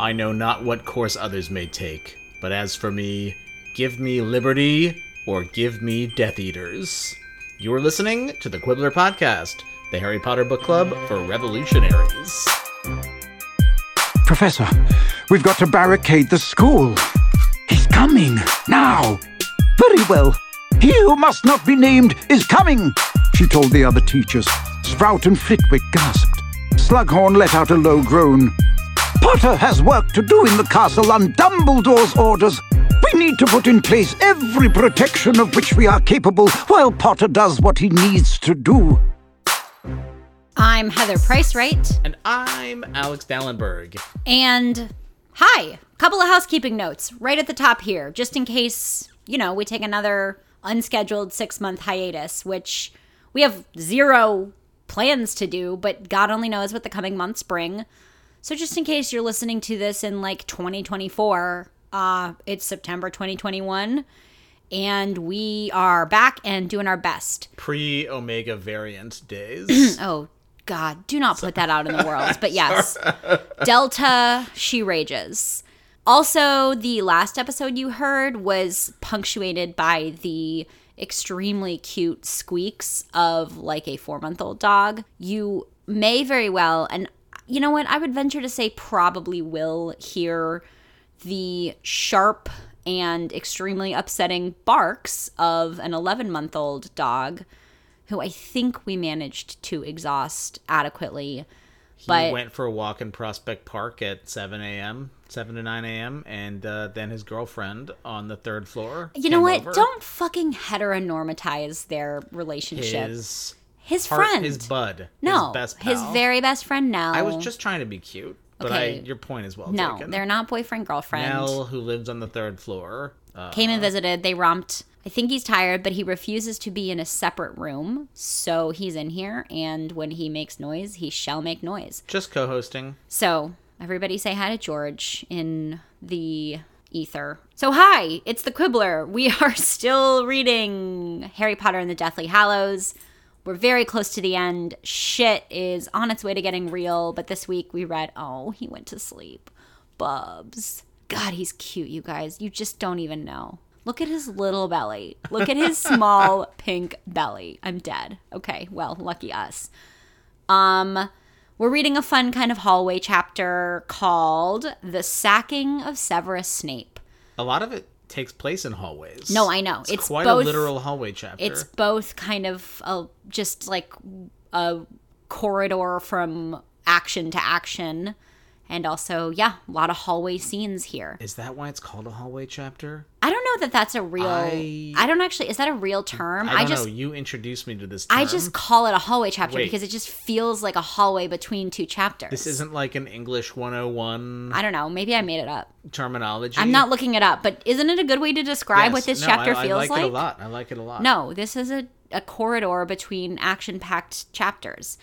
I know not what course others may take, but as for me, give me liberty or give me Death Eaters. You are listening to the Quibbler Podcast, the Harry Potter book club for revolutionaries. Professor, we've got to barricade the school. He's coming now. Very well. He who must not be named is coming, she told the other teachers. Sprout and Flitwick gasped. Slughorn let out a low groan. Potter has work to do in the castle on Dumbledore's orders. We need to put in place every protection of which we are capable while Potter does what he needs to do. I'm Heather Price Wright. And I'm Alex Dalenberg. And hi, couple of housekeeping notes right at the top here, just in case, you know, we take another unscheduled six month hiatus, which we have zero plans to do, but God only knows what the coming months bring. So just in case you're listening to this in like 2024, uh, it's September 2021, and we are back and doing our best. Pre Omega variant days. oh God, do not put that out in the world. But yes, Delta, she rages. Also, the last episode you heard was punctuated by the extremely cute squeaks of like a four month old dog. You may very well, and you know what? I would venture to say probably will hear the sharp and extremely upsetting barks of an 11 month old dog who I think we managed to exhaust adequately. He but went for a walk in Prospect Park at 7 a.m., 7 to 9 a.m., and uh, then his girlfriend on the third floor. you know what? over. Don't fucking heteronormatize their relationship. His, His friend. his bud, no, his best his very best friend Nell. I was just trying to be cute, but I, your point is well no, taken. they're not boyfriend girlfriend. Nell, who lives on the third floor, uh, Came and visited. They romped. I think he's tired, but he refuses to be in a separate room. So he's in here, and when he makes noise, he shall make noise. just co-hosting. So everybody say hi to George in the ether. So hi, it's the Quibbler. We are still reading Harry Potter and the Deathly Hallows. We're very close to the end. Shit is on its way to getting real, but this week we read Oh, he went to sleep. Bubs. God, he's cute, you guys. You just don't even know. Look at his little belly. Look at his small pink belly. I'm dead. Okay, well, lucky us. Um, we're reading a fun kind of hallway chapter called The Sacking of Severus Snape. A lot of it takes place in hallways. No, I know. It's, It's quite both- a literal hallway chapter. It's both kind of a, just like a corridor from action to action. And also, yeah, a lot of hallway scenes here. Is that why it's called a hallway chapter? I don't know that that's a real. I- I, don't actually. Is that a real term? I don't just know. You introduced me to this. Term. I just call it a hallway chapter Wait. because it just feels like a hallway between two chapters. This isn't like an English 101 I don't know. Maybe I made it up. terminology. I'm not looking it up, but isn't it a good way to describe what this No, chapter I, feels I like, like? it a lot. I like it a lot. No, this is a, a corridor between action packed chapters.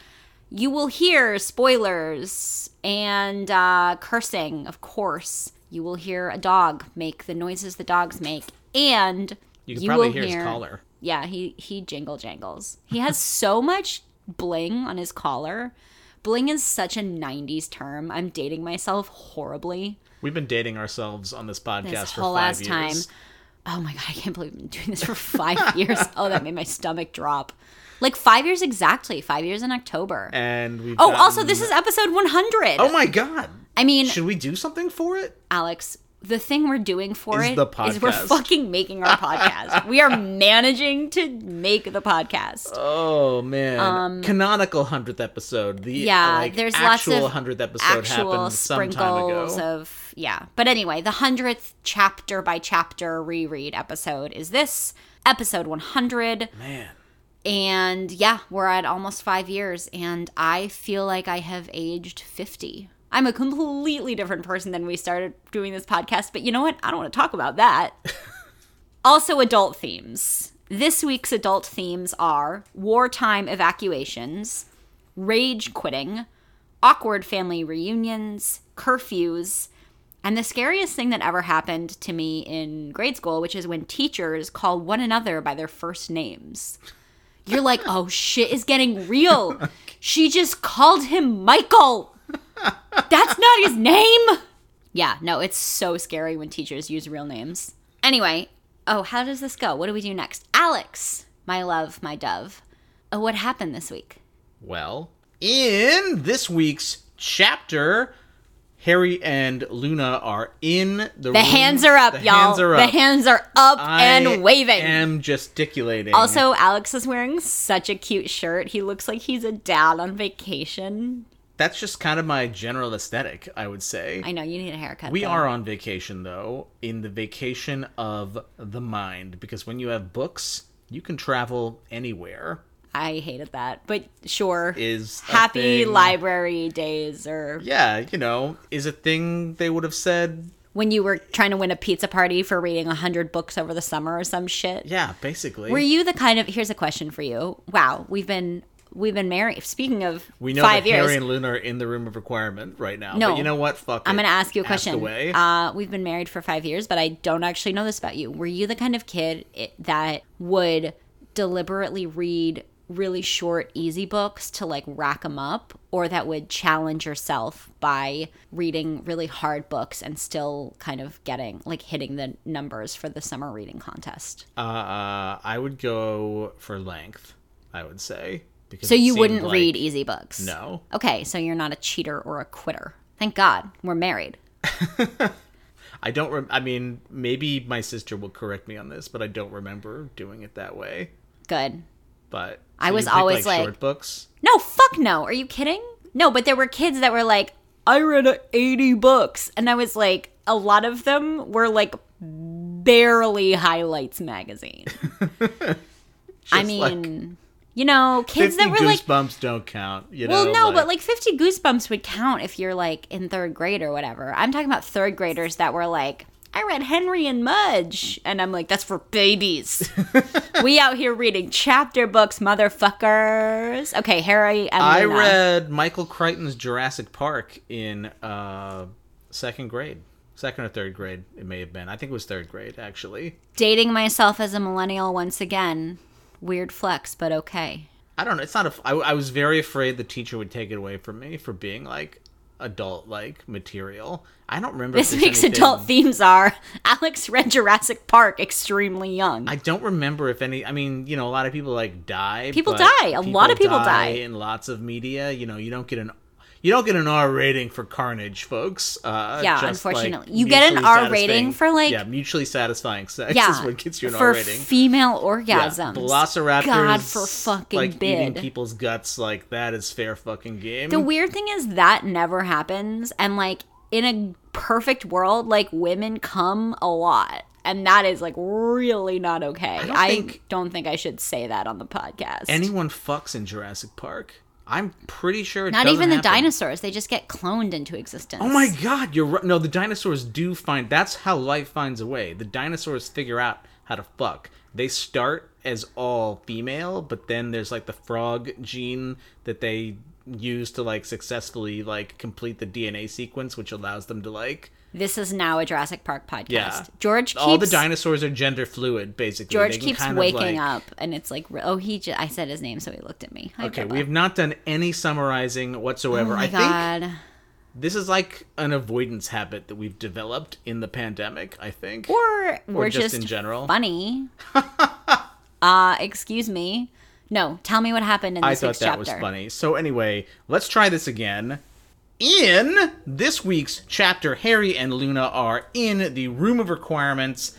You will hear spoilers and uh, cursing, of course. You will hear a dog make the noises the dogs make, and you can probably will hear, his collar. Yeah, he he jingle jangles. He has so much bling on his collar. Bling is such a '90s term. I'm dating myself horribly. We've been dating ourselves on this podcast This for whole five years. time. Oh my god, I can't believe I've been doing this for five years. Oh, that made my stomach drop. Like five years exactly. Five years in October. And we've Oh, also, this is episode 100. Oh my god! I mean, Should we do something for it? Alex, the thing we're doing for Is it is we're fucking making our podcast. we are managing to make the podcast. Oh man! Um, Canonical hundredth episode. The yeah, like, there's lots actual of hundredth episode actual happened some time sprinkles ago. of yeah. But anyway, the hundredth chapter by chapter reread episode is this episode 100. Man, And yeah, we're at almost five years, and I feel like I have aged 50. I'm a completely different person than we started doing this podcast, but you know what? I don't want to talk about that. also, adult themes. This week's adult themes are wartime evacuations, rage quitting, awkward family reunions, curfews, and the scariest thing that ever happened to me in grade school, which is when teachers call one another by their first names. You're like, oh, shit is getting real. She just called him Michael. That's not his name. Yeah, no, it's so scary when teachers use real names. Anyway, oh, how does this go? What do we do next? Alex, my love, my dove. Oh, what happened this week? Well, in this week's chapter, Harry and Luna are in the room. The room. hands are up, the y'all. Hands are up. The hands are up I and waving. I am gesticulating. Also, Alex is wearing such a cute shirt. He looks like he's a dad on vacation. that's just kind of my general aesthetic, I would say. I know you need a haircut. We though. are on vacation though, in the vacation of the mind, because when you have books, you can travel anywhere. I hated that, but sure. Is happy library days or Yeah, you know, is a thing they would have said. when you were trying to win a pizza party for reading 100 books over the summer or some shit. Yeah, basically. Were you the kind of Here's a question for you. Wow, we've been we've been married. Speaking of we know 5 that years. Harry and Luna are in the room of requirement right now. No. but you know what? Fuck. I'm going to ask you a question. Uh, we've been married for five years, but I don't actually know this about you. Were you the kind of kid that would deliberately read really short, easy books to like rack them up, or that would challenge yourself by reading really hard books and still kind of getting like hitting the numbers for the summer reading contest? uh, uh, I would go for length. I would say because So you wouldn't like- read easy books? No. Okay, so you're not a cheater or a quitter. Thank God we're married. I don't. Rem- I mean, maybe my sister will correct me on this, but I don't remember doing it that way. Good. But I was always like- short books. No, fuck no. Are you kidding? No, but there were kids that were like, I read uh, 80 books. And I was like, a lot of them were like barely highlights magazine. I Just, like, mean, you know, kids 50 that were like, goosebumps don't count. You well, know, no, but like 50 goosebumps would count if you're like in third grade or whatever. I'm talking about third graders that were like, I read Henry and Mudge. And I'm like, that's for babies. we out here reading chapter books, motherfuckers. Okay, Harry and I Luna. read Michael Crichton's Jurassic Park in uh, second grade, second or third grade. It may have been. I think it was third grade actually. dating myself as a millennial once again. Weird flex, but okay. I don't know. It's not a. I, I was very afraid the teacher would take it away from me for being like adult like material. I don't remember. This week's anything- adult themes are Alex read Jurassic Park extremely young. I don't remember if any. I mean, you know, a lot of people like die. People die. A lot of people die. in lots of media. You know, you don't get an you don't get an R rating for Carnage, folks. Uh, Yeah, just, like, unfortunately. You get an R rating for, like- yeah, mutually satisfying sex yeah, is what gets you an R rating. female Yeah, orgasms. Velociraptors, God for fucking like eating people's guts, like that is fair fucking game. The weird thing is that never happens, and like in a perfect world, like women come a lot. And that is like really not okay. I don't think- think, don't think I should say that on the podcast. Anyone fucks in Jurassic Park? I'm pretty sure it not even the happen. dinosaurs; they just get cloned into existence. Oh my god, you're right. No, the dinosaurs do find. That's how life finds a way. The dinosaurs figure out how to fuck. They start as all female, but then there's like the frog gene that they use to like successfully like complete the DNA sequence, which allows them to like. This is now a Jurassic Park podcast. Yeah. George keeps all the dinosaurs are gender fluid, basically. George keeps kind of, waking like- up, and it's like, oh, he. J- I said his name, so he looked at me. Hi, Okay, Bubba. we have not done any summarizing whatsoever. Oh my I think this is like an avoidance habit that we've developed in the pandemic. I think. Or we're just just, in general. funny. uh, excuse me. No, tell me what happened in I this thought week's that chapter. was funny. So anyway, let's try this again. In this week's chapter, Harry and Luna are in the room of requirements.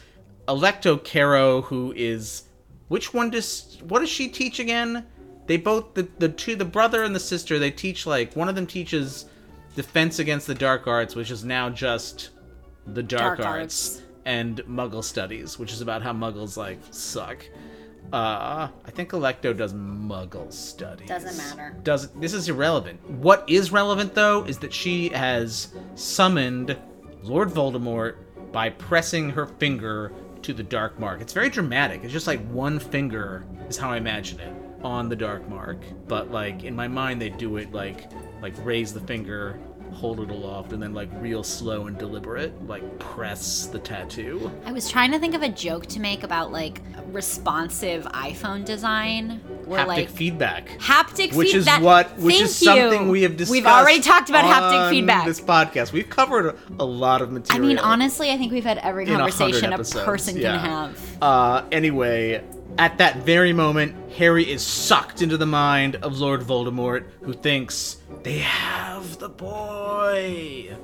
Alecto Carrow, who is which one does what does she teach again? They both the the two the brother and the sister they teach like one of them teaches defense against the dark arts, which is now just the dark, Dark arts, arts. and Muggle studies, which is about how Muggles like suck. Uh, I think Alecto does Muggle studies. Doesn't matter. Does this is irrelevant? What is relevant though is that she has summoned Lord Voldemort by pressing her finger to the dark mark. It's very dramatic. It's just like one finger is how I imagine it on the dark mark. But like in my mind, they do it like like raise the finger hold it aloft and then like real slow and deliberate like press the tattoo. I was trying to think of a joke to make about like responsive iPhone design. Where Haptic like feedback. haptic feedback. Which is what which Thank is something you. we have discussed. We've already talked about haptic feedback. This podcast. We've covered a, lot of material. I mean, honestly, I think we've had every conversation a person yeah. can have. Uh, anyway, at that very moment, Harry is sucked into the mind of Lord Voldemort, who thinks they have the boy.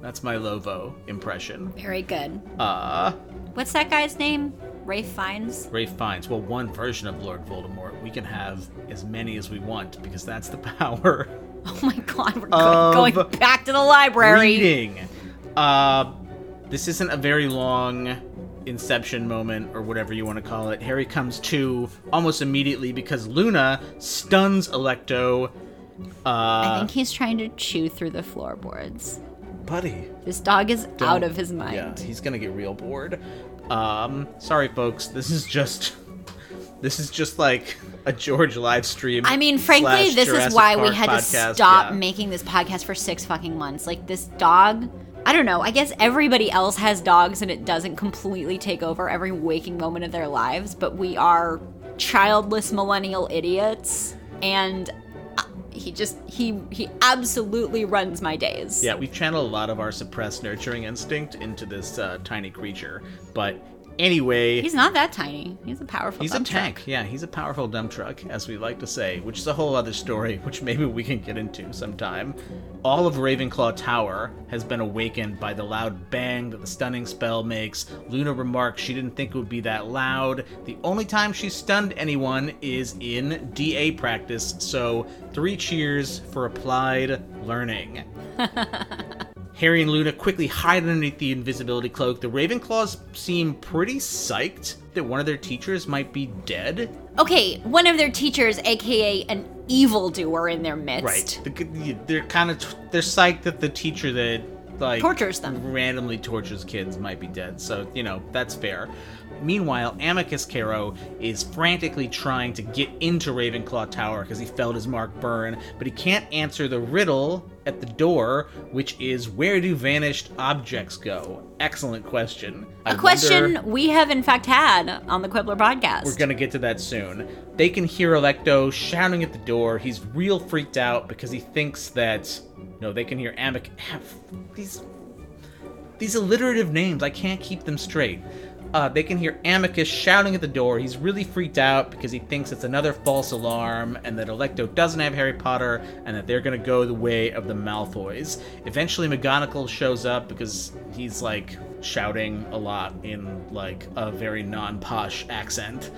That's my Lovo impression. Very good. Uh, What's that guy's name? Ralph Fiennes. Ralph Fiennes, well, one version of Lord Voldemort. We can have as many as we want because that's the power. Oh my god, we're going back to the library. Reading. Uh, this isn't a very long inception moment or whatever you want to call it. Harry comes to almost immediately because Luna stuns Alecto. I Uh, think he's trying to chew through the floorboards. buddy. This dog is out don't- of his mind. Yeah, he's gonna get real bored. Um, sorry, folks. This is just. This is just like a George live stream. I mean, frankly, this is Jurassic why we had podcast, to stop yeah. making this podcast for six fucking months. Like, this dog, I don't know. I guess everybody else has dogs and it doesn't completely take over every waking moment of their lives, but we are childless millennial idiots. And uh, he just, he, he absolutely runs my days. Yeah, we've channeled a lot of our suppressed nurturing instinct into this uh, tiny creature. But anyway, He's not that tiny. He's a powerful he's a dump truck. tank. Yeah, he's a powerful dump truck, as we like to say, which is a whole other story, which maybe we can get into sometime. All of Ravenclaw Tower has been awakened by the loud bang that the stunning spell makes. Luna remarks she didn't think it would be that loud. The only time she's stunned anyone is in DA practice, so three cheers for applied learning. Harry and Luna quickly hide underneath the invisibility cloak. The Ravenclaws seem pretty psyched that one of their teachers might be dead. Okay, one of their teachers, aka an evildoer in their midst. Right. They're kind of they're psyched that the teacher that like Tortures them. randomly tortures kids might be dead. So you know that's fair. Meanwhile, Amicus Carrow is frantically trying to get into Ravenclaw Tower because he felt his mark burn, but he can't answer the riddle at the door, which is where do vanished objects go? Excellent question. I A question wonder- we have in fact had on the Quibbler podcast. we're gonna get to that soon. They can hear Alecto shouting at the door. He's real freaked out because he thinks that no, they can hear Amic. These these alliterative names, I can't keep them straight. Uh, they can hear Amicus shouting at the door. He's really freaked out because he thinks it's another false alarm and that Alecto doesn't have Harry Potter and that they're going to go the way of the Malfoys. Eventually, McGonagall shows up because he's like shouting a lot in like a very non posh accent.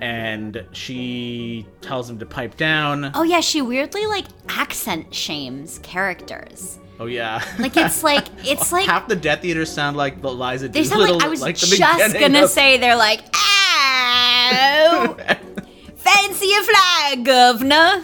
And she tells him to pipe down. oh yeah, she weirdly like accent shames characters. Oh, yeah. Like it's like it's like Half the Death Eaters sound like the Liza they sound like I was like the just gonna of- say they're like ow fancy a flag, governor.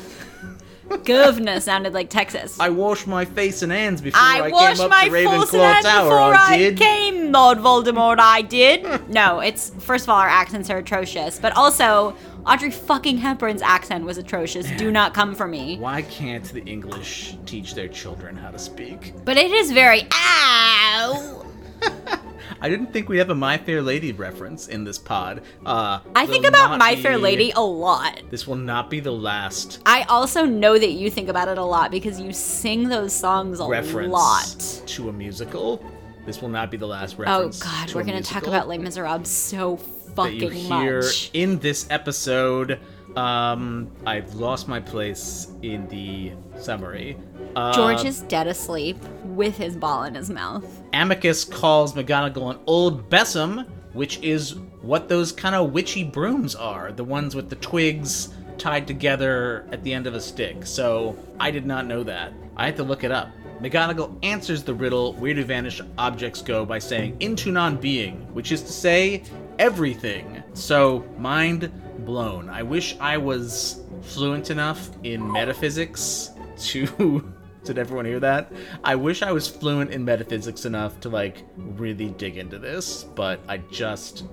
governor sounded like Texas. I washed my face and hands before I, I washed came up my to Ravenclaw and Tower. before I I did. came, Lord Voldemort. I did. no, it's first of all our accents are atrocious, but also Audrey fucking Hepburn's accent was atrocious. Do not come for me. Why can't the English teach their children how to speak? But it is very ow. I didn't think we'd have a My Fair Lady reference in this pod. Uh, I think about My be- Fair Lady a lot. This will not be the last I also know that you think about it a lot because you sing those songs a reference lot. to a musical. This will not be the last reference. Oh god, we're gonna talk about Les Miserables so that you hear much. in this episode. Um, I've lost my place in the summary. Uh, George is dead asleep with his ball in his mouth. Amicus calls McGonagall an old besom, which is what those kind of witchy brooms are the ones with the twigs tied together at the end of a stick. So I did not know that. I had to look it up. McGonagall answers the riddle where do vanished objects go by saying into non being, which is to say everything. So mind blown. I wish I was fluent enough in metaphysics to did everyone hear that? I wish I was fluent in metaphysics enough to like really dig into this, but I just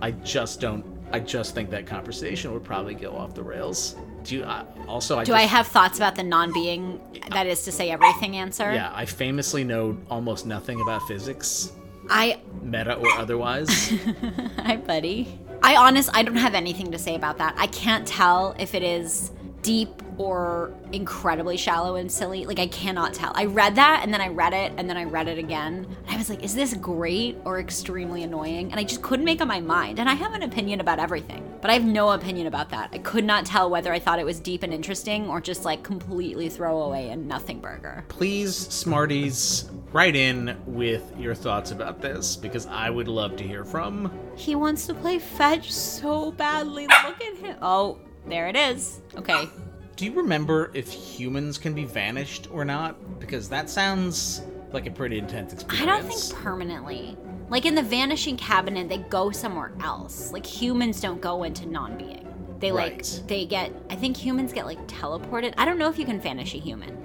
I just don't I just think that conversation would probably go off the rails. Do you uh, also? I Do just, I have thoughts about the non-being, that is to say everything answer? Yeah, I famously know almost nothing about physics, I meta or otherwise. Hi, buddy. I honest, I don't have anything to say about that. I can't tell if it is deep or incredibly shallow and silly. Like I cannot tell. I read that and then I read it and then I read it again. And I was like, is this great or extremely annoying? And I just couldn't make up my mind. And I have an opinion about everything, but I have no opinion about that. I could not tell whether I thought it was deep and interesting or just like completely throwaway and nothing burger. Please, Smarties, write in with your thoughts about this because I would love to hear from. He wants to play fetch so badly. Look at him. Oh, there it is. Okay. Do you remember if humans can be vanished or not? Because that sounds like a pretty intense experience. I don't think permanently. Like in the vanishing cabinet, they go somewhere else. Like humans don't go into non-being. They like Right. they get. I think humans get like teleported. I don't know if you can vanish a human.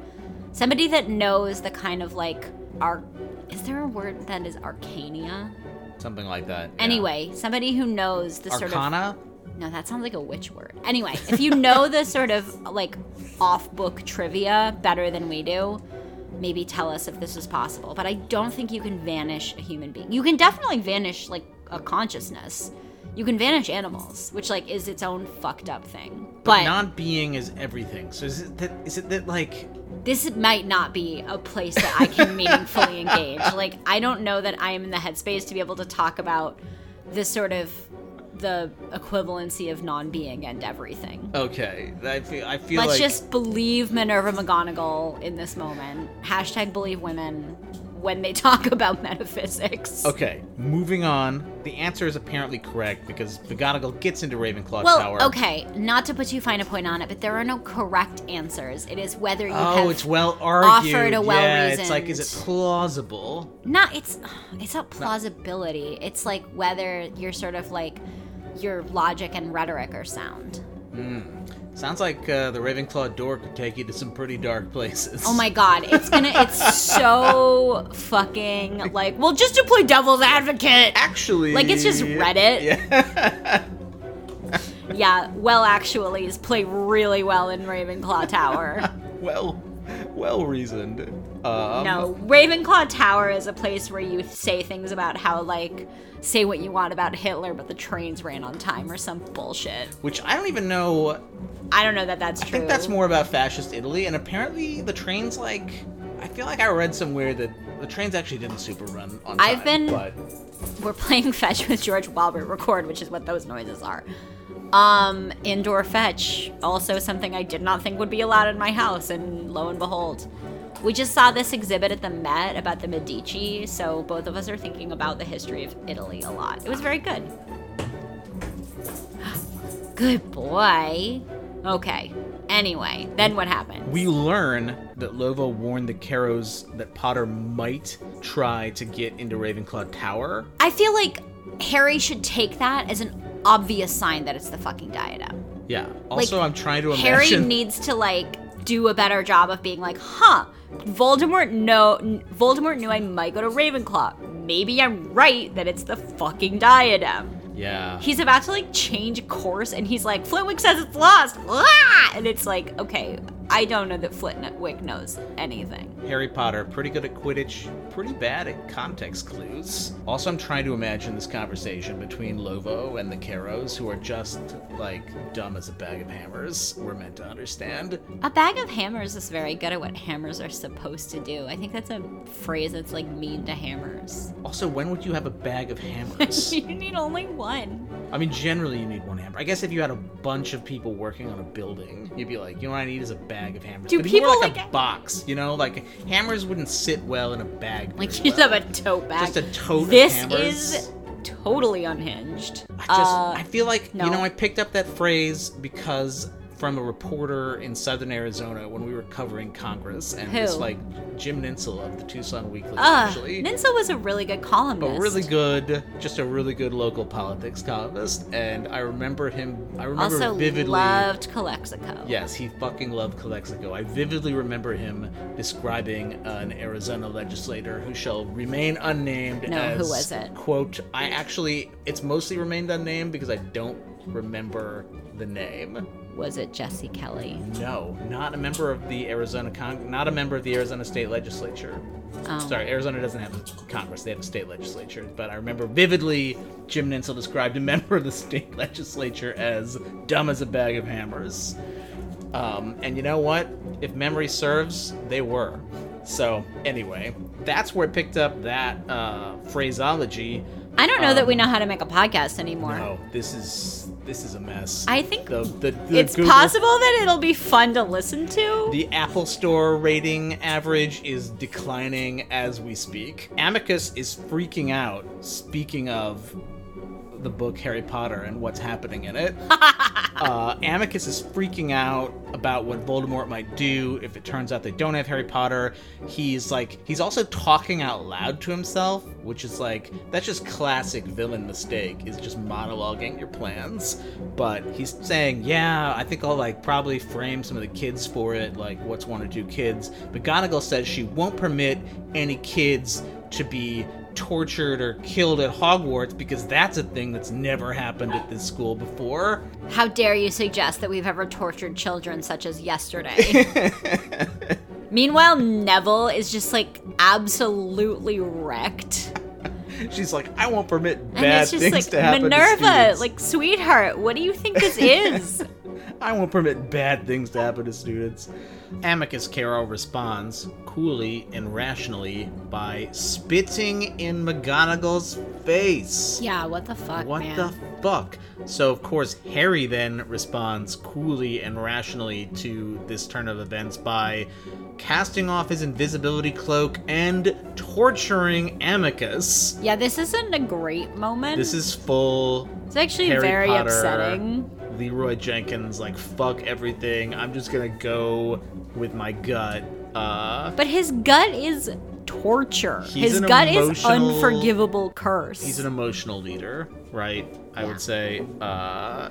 Somebody that knows the kind of like arc. Is there a word that is arcania? something like that. yeah. Anyway, somebody who knows the sort of Arcana. No, that sounds like a witch word. Anyway, if you know the sort of like off book trivia better than we do, maybe tell us if this is possible. But I don't think you can vanish a human being. You can definitely vanish like a consciousness. You can vanish animals, which like is its own fucked up thing. But But non-being is everything. So is it that? Is it that like? this might not be a place that I can meaningfully engage. Like I don't know that I am in the headspace to be able to talk about this sort of the equivalency of non-being and everything. Okay, I feel. I feel Let's like just believe Minerva McGonagall in this moment. Hashtag believe women when they talk about metaphysics. Okay, moving on. The answer is apparently correct because McGonagall gets into Ravenclaw Well, Tower. okay, not to put too fine a point on it, but there are no correct answers. It is whether you Oh, it's well argued. offered a well yeah, it's like, is it plausible? not it's it's not plausibility. It's like whether you're sort of like your logic and rhetoric are sound. Sounds like uh, the Ravenclaw door could take you to some pretty dark places. Oh my god, it's gonna it's so fucking like well just to play devil's advocate. Actually, Like, it's just Reddit. Yeah. Yeah, well actuallys play really well in Ravenclaw Tower. well, well reasoned. Um, no, Ravenclaw Tower is a place where you say things about how like say what you want about Hitler, but the trains ran on time or some bullshit. Which I don't even know. I don't know that that's I true. I think that's more about fascist Italy, and apparently the trains like. I feel like I read somewhere that the trains actually didn't super run on time. I've been- But We're playing fetch with George while we record, which is what those noises are. Um, indoor fetch, also something I did not think would be allowed in my house, and lo and behold. We just saw this exhibit at the Met about the Medici, so both of us are thinking about the history of Italy a lot. It was very good. Good boy. Okay. Anyway, then what happened? we learn that Lovo warned the Carrows that Potter might try to get into Ravenclaw Tower. I feel like Harry should take that as an obvious sign that it's the fucking diadem. Yeah. Also, Like, I'm trying to imagine. Harry needs to like do a better job of being like, huh? Voldemort know Voldemort knew I might go to Ravenclaw. Maybe I'm right that it's the fucking diadem. yeah. He's about to like change course, and he's like, Flitwick says it's lost, Ah! and it's like, okay, I don't know that Flitwick knows anything. Harry Potter, pretty good at Quidditch, pretty bad at context clues. Also, I'm trying to imagine this conversation between Lovo and the Carrows, who are just, like, dumb as a bag of hammers. We're meant to understand. A bag of hammers is very good at what hammers are supposed to do. I think that's a phrase that's like mean to hammers. Also, when would you have a bag of hammers? you need only one. I mean, generally, you need one hammer. I guess if you had a bunch of people working on a building, you'd be like, you know what I need is a bag of hammers. Do But be more people, like, like- a box, you know? Like, hammers wouldn't sit well in a bag. Like you just have a tote bag. Just a tote of This is totally unhinged. I just Uh, I feel like no. you know I picked up that phrase because from a reporter in southern Arizona when we were covering Congress and Who? it's like Jim Nintzel of the Tucson Weekly uh, actually. Nintzel was a really good columnist. a really good, just a really good local politics columnist, and I remember him. I remember Also vividly. loved Calexico. Yes, he fucking loved Calexico. I vividly remember him describing an Arizona legislator who shall remain unnamed No, as, who was it? Quote, I actually, it's mostly remained unnamed because I don't remember the name. Was it Jesse Kelly? No, not a member of the Arizona Con- not a member of the Arizona State Legislature. Oh. Sorry, Arizona doesn't have a Congress; they have a state legislature. But I remember vividly Jim Nintzel described a member of the state legislature as dumb as a bag of hammers. Um, and you know what? If memory serves, they were. So anyway, that's where it picked up that uh, phraseology. I don't know that we know how to make a podcast anymore. No, this is this is a mess. I think the, the, the it's Google- possible that it'll be fun to listen to. The Apple Store rating average is declining as we speak. Amicus is freaking out. Speaking of the book Harry Potter and what's happening in it, uh, Amicus is freaking out about what Voldemort might do if it turns out they don't have Harry Potter. He's like, he's also talking out loud to himself, which is like, that's just classic villain mistake, is just monologuing your plans. But he's saying, yeah, I think I'll like probably frame some of the kids for it, like what's one or two kids. But McGonagall says she won't permit any kids to be tortured or killed at Hogwarts because that's a thing that's never happened at this school before. How dare you suggest that we've ever tortured children such as yesterday? Meanwhile, Neville is just like absolutely wrecked. She's like, I won't permit And bad it's just things like, to happen Minerva, like, sweetheart, what do you think this is? I won't permit bad things to happen to students. Amicus Carrow responds coolly and rationally by spitting in McGonagall's face. yeah, what the fuck, What man? the fuck? So, of course, Harry then responds coolly and rationally to this turn of events by casting off his invisibility cloak and torturing Amicus. yeah, this isn't a great moment. This is full it's actually Harry very Potter, upsetting. Leroy Jenkins, like, fuck everything. I'm just gonna go with my gut. Uh, But his gut is torture. His gut is unforgivable curse. he's an emotional leader, right? I Yeah. would say. Uh,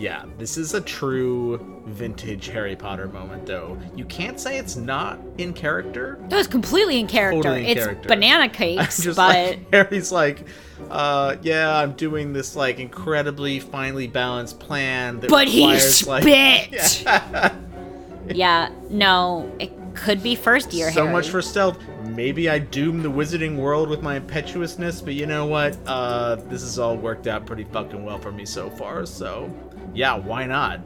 yeah, this is a true vintage Harry Potter moment, though. You can't say it's not in character. That was completely in character. Totally in it's character. banana cakes, but like Harry's like, uh, yeah, I'm doing this like incredibly finely balanced plan that but he requires spit. like yeah, no, it could be first year. so Harry. much for stealth. Maybe I doom the wizarding world with my impetuousness, but you know what? Uh, this has all worked out pretty fucking well for me so far. So, yeah, why not?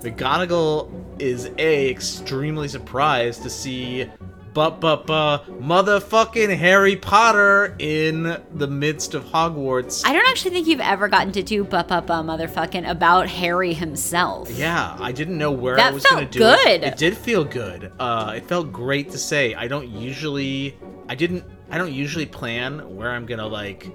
McGonagall is a extremely surprised to see, but but but motherfucking Harry Potter in the midst of Hogwarts. I don't actually think you've ever gotten to do ba ba ba motherfucking about Harry himself. Yeah, I didn't know where That I was gonna do good. it. It did feel good. Uh, it felt great to say. I don't usually, I didn't, I don't usually plan where I'm gonna like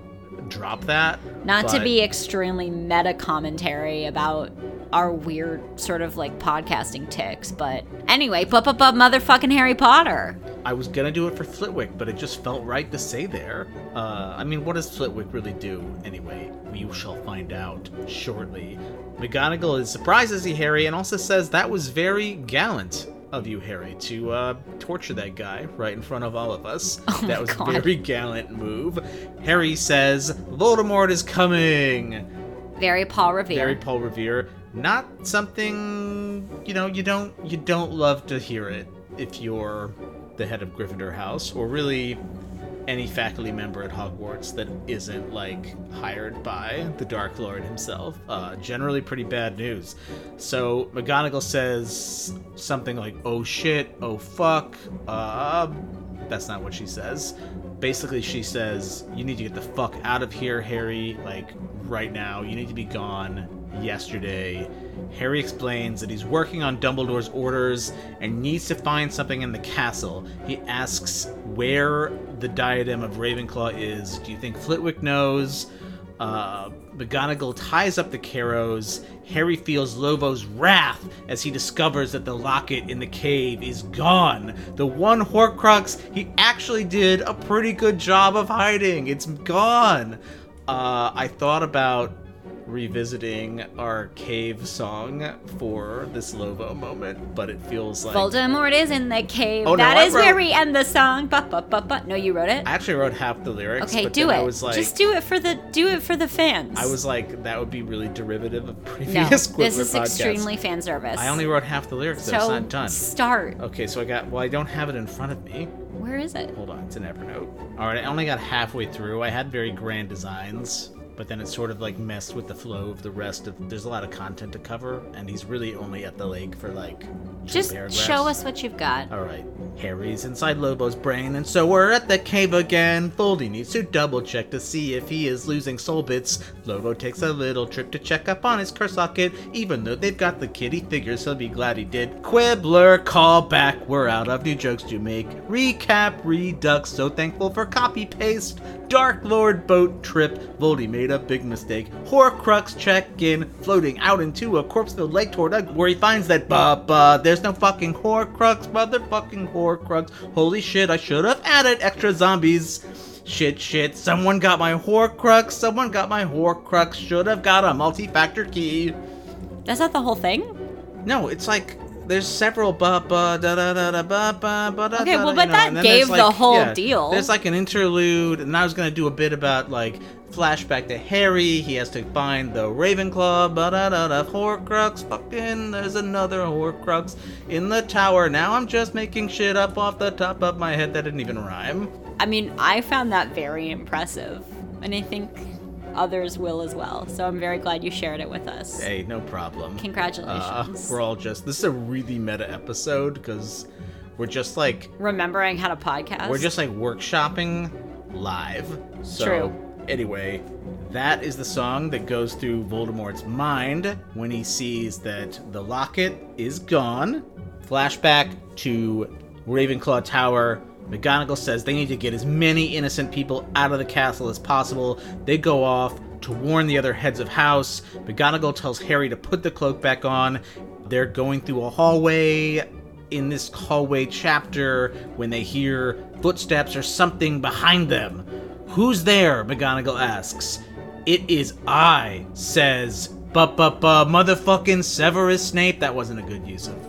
drop that. Not to be extremely meta commentary about our weird sort of like podcasting ticks, but anyway, ba ba ba motherfucking Harry Potter. I was gonna do it for Flitwick, but it just felt right to say there. Uh, I mean, what does Flitwick really do anyway? We shall find out shortly. McGonagall is surprised to see Harry and also says that was very gallant of you, Harry, to uh, torture that guy right in front of all of us. Oh that was God. a very gallant move. Harry says, Voldemort is coming! Very Paul Revere. Very Paul Revere. Not something you know, you don't you don't love to hear it if you're the head of Gryffindor House, or really any faculty member at Hogwarts that isn't like hired by the Dark Lord himself. Uh, generally, pretty bad news. So McGonagall says something like, "Oh shit, oh fuck." Uh, that's not what she says. Basically, she says, "You need to get the fuck out of here, Harry. Like right now. You need to be gone yesterday." Harry explains that he's working on Dumbledore's orders and needs to find something in the castle. He asks where the diadem of Ravenclaw is. Do you think Flitwick knows? Uh, McGonagall ties up the Carrows. Harry feels Lovo's wrath as he discovers that the locket in the cave is gone. The one Horcrux he actually did a pretty good job of hiding. It's gone. Uh, I thought about revisiting our cave song for this Lovo moment, but it feels like Voldemort is in the cave. Oh, that I is wrote- where we end the song. Ba, ba, ba, ba. No, you wrote it. I actually wrote half the lyrics. okay, but do it. I was like, Just do it for the do it for the fans. I was like, that would be really derivative of previous. no. This is podcasts. extremely fan service. I only wrote half the lyrics. so it's not done. start. Okay, so I got. Well, I don't have it in front of me. Where is it? Hold on, it's in Evernote. All right, I only got halfway through. I had very grand designs, but then it sort of like messed with the flow of the rest of. There's a lot of content to cover, and he's really only at the lake for like. Just paragraphs. show us what you've got. All right. Harry's inside Lovo's brain, and so we're at the cave again. Voldy needs to double check to see if he is losing soul bits. Lovo takes a little trip to check up on his Kersocket. Even though they've got the kid, he figures he'll be glad he did. Quibbler, call back. We're out of new jokes to make. Recap, redux. So thankful for copy paste. Dark Lord boat trip. Voldy made a big mistake. Horcrux check in, floating out into a corpse-filled lake toward Ugg, where he finds that Baba. There's no fucking Horcrux, motherfucking Horcrux. Holy shit! I should have added extra zombies. Shit, shit. Someone got my Horcrux. Someone got my Horcrux. Should have got a multi-factor key. That's not the whole thing. No, it's like there's several ba ba da da da da ba ba ba da. Okay, well, but that gave the whole deal. There's like an interlude, and I was gonna do a bit about like flashback to Harry. He has to find the Ravenclaw. Ba da da da. Horcrux. Fucking. There's another Horcrux in the tower. Now I'm just making shit up off the top of my head that didn't even rhyme. I mean, I found that very impressive, and I think others will as well. So I'm very glad you shared it with us. Hey, no problem. Uh, Congratulations. we're all just. This is a really meta episode because we're just like Remembering how to podcast. We're just like workshopping live. So, True. Anyway, that is the song that goes through Voldemort's mind when he sees that the locket is gone. Flashback to Ravenclaw Tower. McGonagall says they need to get as many innocent people out of the castle as possible. They go off to warn the other heads of house. McGonagall tells Harry to put the cloak back on. They're going through a hallway in this hallway chapter when they hear footsteps or something behind them. Who's there? McGonagall asks. It is I, says ba ba ba motherfucking Severus Snape. That wasn't a good use of,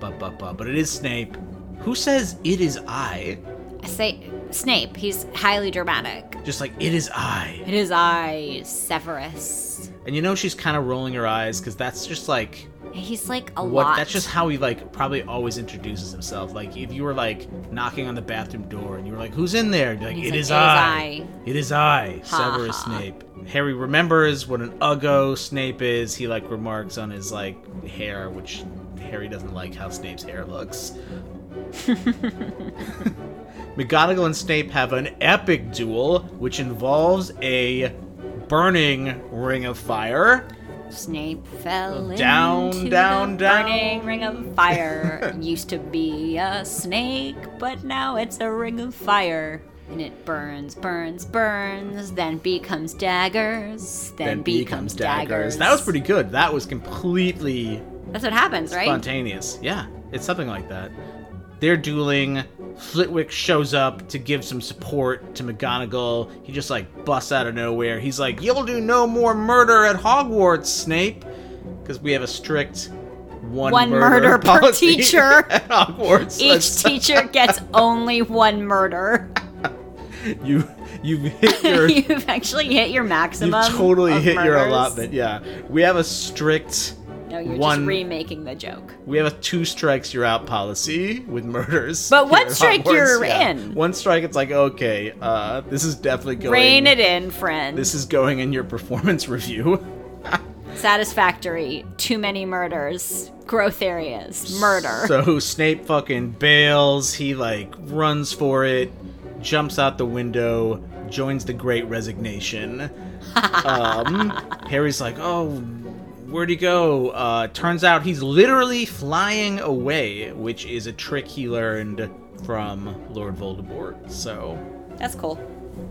ba ba ba, but it is Snape. Who says it is I? I say Snape. He's highly dramatic. Just like it is I. It is I, Severus. And you know she's kind of rolling her eyes because that's just like He's like a what lot. that's just how he like probably always introduces himself. Like if you were like knocking on the bathroom door and you were like, "Who's in there?" You'd be like, "It like, is "It is I. I." It is I, Ha, Severus ha. Snape." Harry remembers what an uggo Snape is. He like remarks on his like hair, which Harry doesn't like how Snape's hair looks. McGonagall and Snape have an epic duel, which involves a burning ring of fire. Snape fell Down, into down, the down. burning ring of fire. Used to be a snake, but now it's a ring of fire. And it burns, burns, burns, then becomes daggers, then, becomes, daggers. That was pretty good. That was completely That's what happens, right? spontaneous. Yeah, it's something like that. They're dueling. Flitwick shows up to give some support to McGonagall. He just like busts out of nowhere. He's like, "You'll do no more murder at Hogwarts, Snape," because we have a strict one, One murder per teacher. at Hogwarts. Each teacher gets only one murder. you you've hit your You've actually hit your maximum. You've totally hit your allotment. Yeah, we have a strict. No, you're one. just remaking the joke. We have a two strikes you're out policy with murders. But one strike, you're yeah. in. One strike, it's like okay, uh, this is definitely going. Rein it in, friend. This is going in your performance review. Satisfactory. Too many murders. Growth areas. Murder. So Snape fucking bails. He like runs for it, jumps out the window, joins the Great Resignation. um, Harry's like, oh, where'd he go? Uh, turns out he's literally flying away, which is a trick he learned from Lord Voldemort. So, That's cool.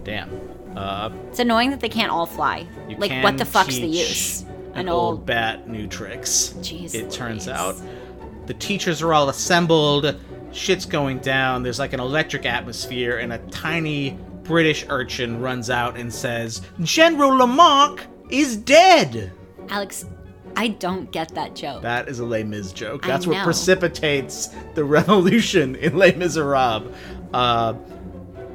damn. Uh, It's annoying that they can't all fly. like, what the fuck's the use? An, old bat new tricks. Jeez it turns Louise. out. The teachers are all assembled. Shit's going down. There's like an electric atmosphere, and a tiny British urchin runs out and says, General Lamarck, is dead. Alex, I don't get that joke. That is a Les Mis joke. That's what precipitates the revolution in Les Miserables. Uh,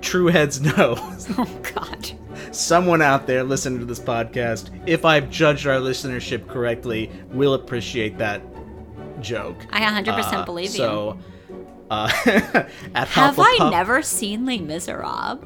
true heads know. oh God. Someone out there listening to this podcast, if I've judged our listenership correctly, will appreciate that joke. I 100% Uh, believe you. so, uh, at Have I never seen Les Miserables?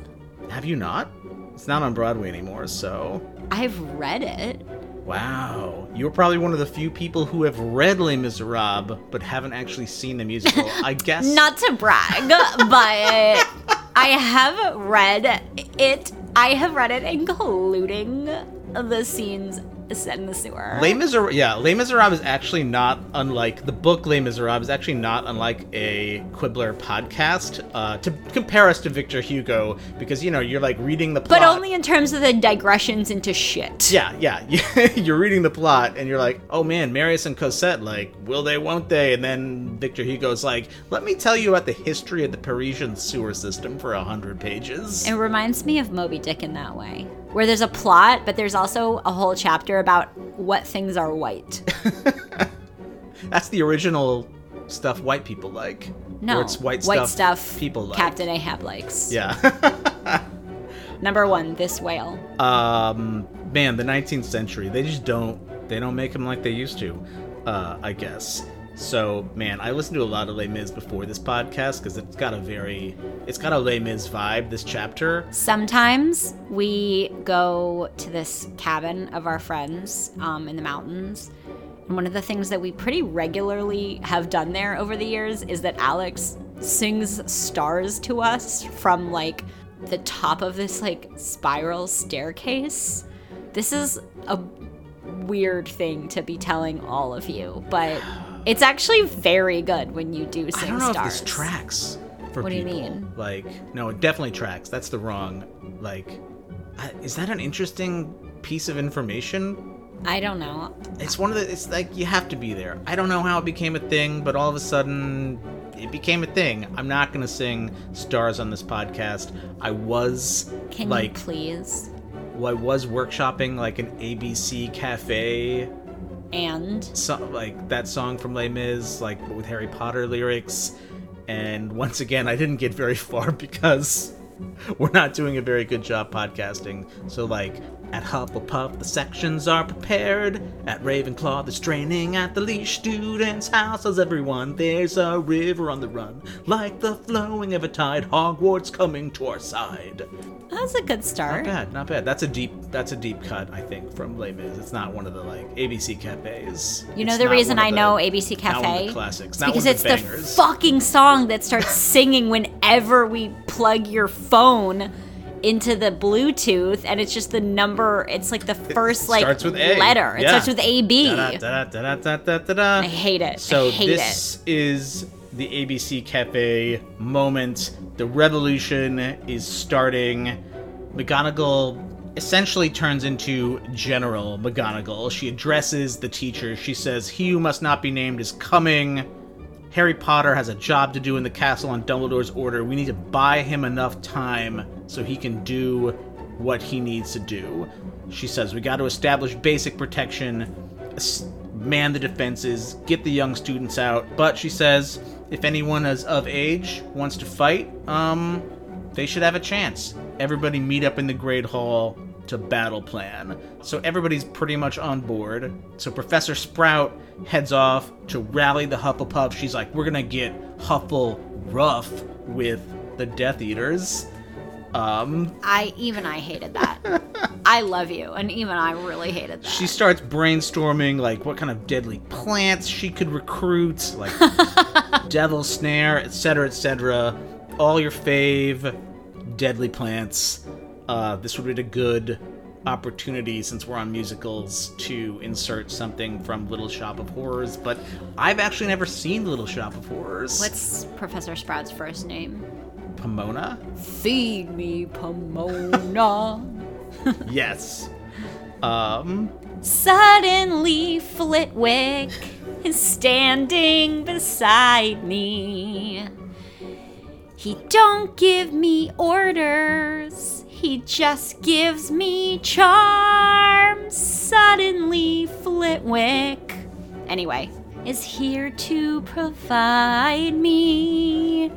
Have you not? It's not on Broadway anymore, so. I've read it. Wow. You're probably one of the few people who have read Les Miserables but haven't actually seen the musical. I guess. Not to brag, but I have read it. I have read it, including the scenes set in the sewer. Les Miserables, yeah, Les Miserables is actually not unlike the book. Les Miserables is actually not unlike a Quibbler podcast. Uh, to compare us to Victor Hugo, because you know you're like reading the plot. but only in terms of the digressions into shit. Yeah, yeah, you're reading the plot and you're like, oh man, Marius and Cosette, like, will they, won't they? And then Victor Hugo's like, let me tell you about the history of the Parisian sewer system for a hundred pages. It reminds me of Moby Dick in that way, where there's a plot, but there's also a whole chapter about what things are white. That's the original stuff white people like. No, it's white, stuff, stuff people like. Captain Ahab likes. Yeah. Number one, this whale. um man the 19th century they just don't they don't make them like they used to uh i guess so man i listened to a lot of les mis before this podcast because it's got a very it's got a les mis vibe this chapter Sometimes we go to this cabin of our friends um, in the mountains. And one of the things that we pretty regularly have done there over the years is that Alex sings stars to us from like the top of this like spiral staircase. This is a weird thing to be telling all of you, but it's actually very good when you do sing i don't know stars. if this tracks for What do you people mean? like no it definitely tracks that's the wrong like I- is that an interesting piece of information I don't know. it's one of the it's like you have to be there i don't know how it became a thing but all of a sudden it became a thing i'm not gonna sing stars on this podcast i was Can like you please? well, i was workshopping like an abc cafe And so, like that song from Les Mis, like with Harry Potter lyrics. And once again, I didn't get very far because we're not doing a very good job podcasting. So, like, at Hufflepuff, the sections are prepared. At Ravenclaw, the straining at the leash student's house. As everyone, there's a river on the run, like the flowing of a tide. Hogwarts coming to our side. that's a good start. Not bad, not bad. That's a deep, that's a deep cut, I think, from Les Mis. It's not one of the like ABC cafes. You know It's the reason I the- know ABC not one of Cafe? the classics. Because of it's the the fucking song that starts singing whenever we plug your phone into the Bluetooth, and it's just the number. It's like the first like with A. letter. It Yeah. starts with A B. I hate it. So I hate this is the ABC Cafe moment. The revolution is starting. McGonagall essentially turns into General McGonagall. She addresses the teacher. She says, "He who must not be named is coming." Harry Potter has a job to do in the castle on Dumbledore's order. We need to buy him enough time so he can do what he needs to do. She says, We got to establish basic protection, man the defenses, get the young students out. But she says, If anyone is of age, wants to fight, um, they should have a chance. Everybody meet up in the Great Hall to battle plan. So everybody's pretty much on board. So Professor Sprout heads off to rally the Hufflepuff. She's like, we're gonna get Huffle rough with the Death Eaters. Um, I even I hated that. I love you, and even I really hated that. she starts brainstorming like what kind of deadly plants she could recruit, like Devil Snare, etc., etc. All your fave deadly plants. Uh, this would be a good opportunity since we're on musicals to insert something from Little Shop of Horrors, but I've actually never seen Little Shop of Horrors. What's Professor Sprout's first name? Pomona? Feed me, Pomona. Yes. Um, Suddenly, Flitwick is standing beside me. He don't give me orders. He just gives me charm. Suddenly, Flitwick, anyway, is here to provide me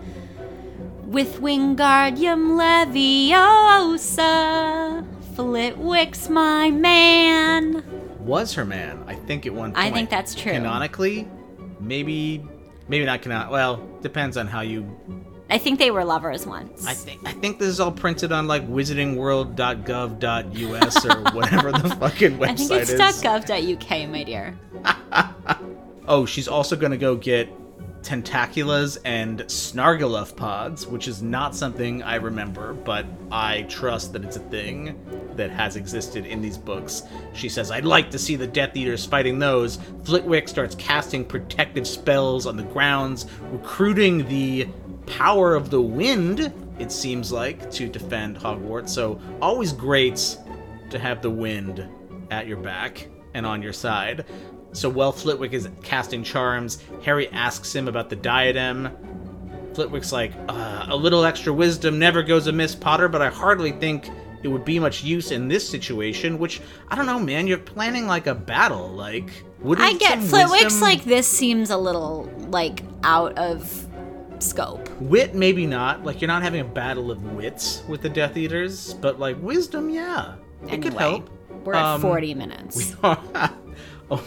with Wingardium Leviosa. Flitwick's my man. Was her man? I think at one point. I think that's true. Canonically, maybe, maybe not canon. Well, depends on how you. I think they were lovers once. I think I think this is all printed on like wizardingworld.gov.us or whatever the fucking website I think it's is. .gov.uk, my dear. Oh, she's also gonna go get Tentaculas and Snargaluff pods, which is not something I remember, but I trust that it's a thing that has existed in these books. She says, I'd like to see the Death Eaters fighting those. Flitwick starts casting protective spells on the grounds, recruiting the power of the wind, it seems like, to defend Hogwarts. So, always great to have the wind at your back and on your side. So while Flitwick is casting charms, Harry asks him about the diadem. Flitwick's like, uh, a little extra wisdom never goes amiss, Potter, but I hardly think it would be much use in this situation, which, I don't know, man, you're planning like a battle, like... Wouldn't I get Flitwick's wisdom- like this seems a little like out of scope. Wit, maybe not. Like, you're not having a battle of wits with the Death Eaters, but, like, wisdom, yeah. It could help. We're at Um, 40 minutes. oh,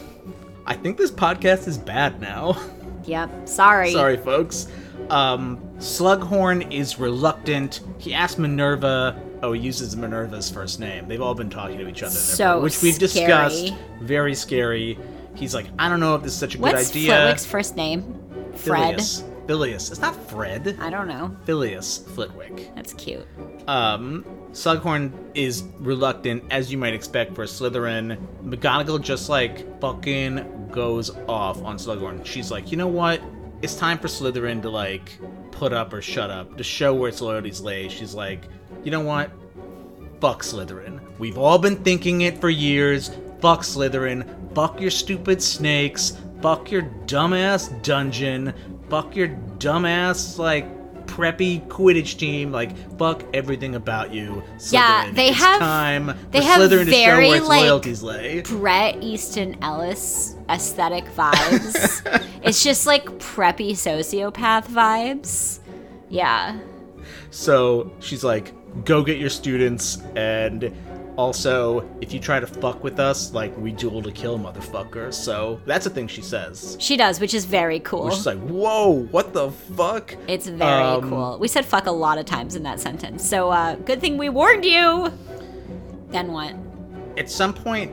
I think this podcast is bad now. Yep. Sorry. Sorry, folks. Um, Slughorn is reluctant. He asks Minerva. Oh, he uses Minerva's first name. They've all been talking to each other, So which we've discussed. scary. Very scary. He's like, I don't know if this is such a What's good idea. What's Flitwick's first name? Fred. Filius. Filius. It's not Fred. I don't know. Filius Flitwick. That's cute. Um, Slughorn is reluctant, as you might expect for a Slytherin. McGonagall just like fucking goes off on Slughorn. She's like, you know what? It's time for Slytherin to like put up or shut up to show where its loyalties lay. She's like, you know what? Fuck Slytherin. We've all been thinking it for years. Fuck Slytherin. Fuck your stupid snakes. Fuck your dumbass dungeon. Fuck your dumbass like preppy Quidditch team. Like fuck everything about you. Slytherin. Yeah, they it's have- time they for have Slytherin to show very, where its like, lay. Bret Easton Ellis aesthetic vibes. it's just like preppy sociopath vibes. Yeah. So she's like, go get your students, and also, if you try to fuck with us, like, we duel to kill, motherfucker. So that's a thing she says. She does, which is very cool. Which is like, whoa, what the fuck? It's very Um, cool. We said fuck a lot of times in that sentence. So uh good thing we warned you. Then what? At some point,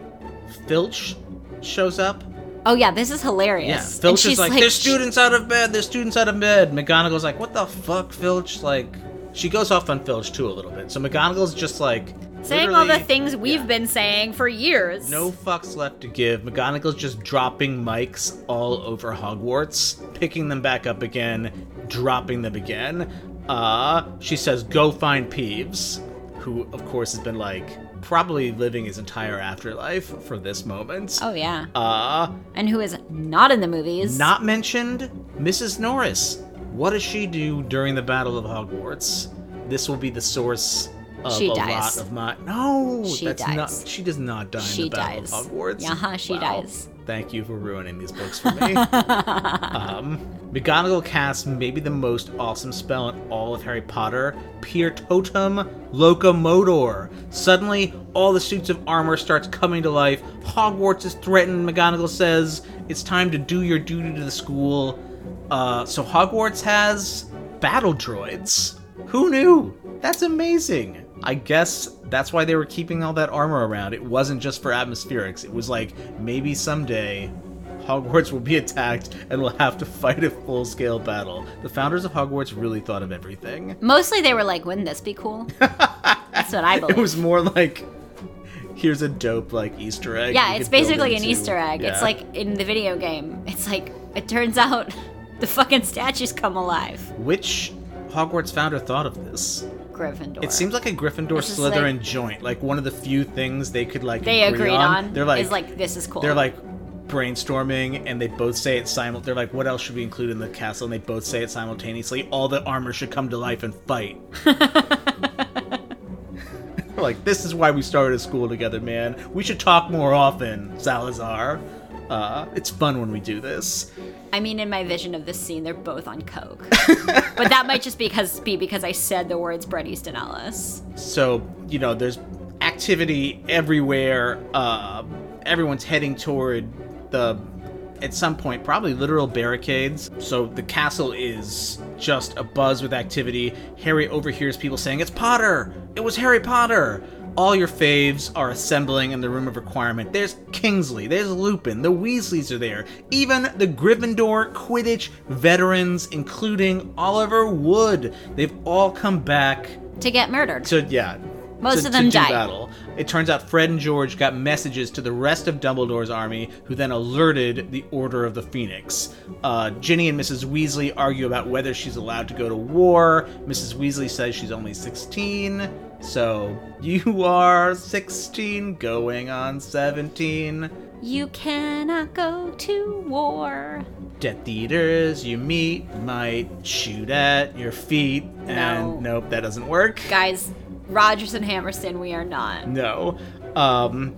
Filch shows up. Oh yeah, this is hilarious. Yeah, Filch is like, there's students out of bed, there's students out of bed. McGonagall's like, what the fuck, Filch? Like, she goes off on Filch too a little bit. So McGonagall's just like, saying all the things we've yeah. been saying for years. No fucks left to give. McGonagall's just dropping mics all over Hogwarts, picking them back up again, dropping them again. Uh, she says, "Go find Peeves," who, of course, has been like probably living his entire afterlife for this moment. Oh yeah. Uh, And who is not in the movies? not mentioned, Mrs. Norris. What does she do during the Battle of Hogwarts? This will be the source She a dies. lot of my. No, She that's dies. not. She does not die She in the Battle dies. of Hogwarts. Uh-huh, she Wow. dies. Thank you for ruining these books for me. um, McGonagall casts maybe the most awesome spell in all of Harry Potter, Piertotum Locomotor. Suddenly, all the suits of armor starts coming to life. Hogwarts is threatened, McGonagall says. It's time to do your duty to the school. Uh, so Hogwarts has battle droids. Who knew? That's amazing. I guess that's why they were keeping all that armor around. It wasn't just for atmospherics. It was like maybe someday Hogwarts will be attacked and we'll have to fight a full-scale battle. The founders of Hogwarts really thought of everything. Mostly they were like, wouldn't this be cool? That's what I believe. It was more like here's a dope like Easter egg. yeah, it's basically an. Easter egg. It's like in the video game. It's like it turns out the fucking statues come alive. which Hogwarts founder thought of this? Gryffindor. It seems like a Gryffindor This Slytherin like- joint, like one of the few things they could like they agree agreed on. They're like is like this is cool. they're like brainstorming and they both say it simul they're like what else should we include in the castle and they both say it simultaneously all the armor should come to life and fight like, this is why we started a school together, man. We should talk more often, Salazar. Uh, it's fun when we do this. I mean, in my vision of this scene, they're both on coke, but that might just because be because I said the words Bret Easton Ellis. So, you know, there's activity everywhere. Uh, everyone's heading toward the, at some point, probably literal barricades. So the castle is just a buzz with activity. Harry overhears people saying, It's Potter! It was Harry Potter! All your faves are assembling in the room of requirement. There's Kingsley, there's Lupin, the Weasleys are there, even the Gryffindor Quidditch veterans, including Oliver Wood. They've all come back To get murdered. to yeah. Most to- of them to do died. Battle. It turns out Fred and George got messages to the rest of Dumbledore's army, who then alerted the Order of the Phoenix. Uh, Ginny and Mrs. Weasley argue about whether she's allowed to go to war. Mrs. Weasley says she's only 16. So you are 16, going on 17. You cannot go to war. Death Eaters you meet might shoot at your feet. And No. nope, that doesn't work. Guys, Rodgers and Hammerstein, we are not. No. Um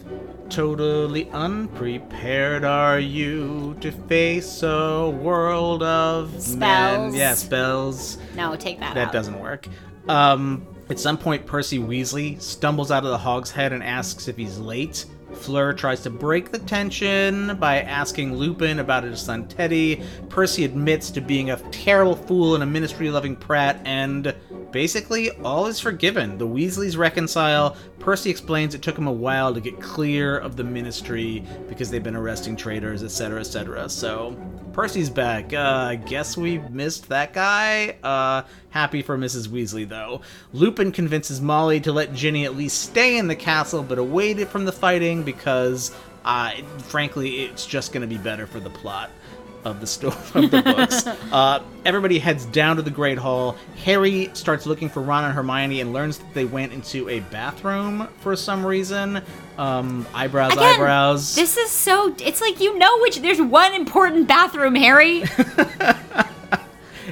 totally unprepared are you to face a world of men. Spells. Yeah, spells. No, take that, That out. doesn't work. Um at some point Percy Weasley stumbles out of the hog's head and asks if he's late. Fleur tries to break the tension by asking Lupin about his son Teddy. Percy admits to being a terrible fool and a ministry loving prat, and basically, all is forgiven. The Weasleys reconcile. Percy explains it took him a while to get clear of the ministry because they've been arresting traitors, etc., etc. So, Percy's back. Uh, I guess we missed that guy. Uh, happy for Mrs. Weasley, though. Lupin convinces Molly to let Ginny at least stay in the castle, but away from the fighting because, uh, frankly, it's just going to be better for the plot of the story of the books. uh, everybody heads down to the Great Hall. Harry starts looking for Ron and Hermione and learns that they went into a bathroom for some reason. Um, eyebrows, Again, eyebrows. This is so. It's like you know which. There's one important bathroom, Harry.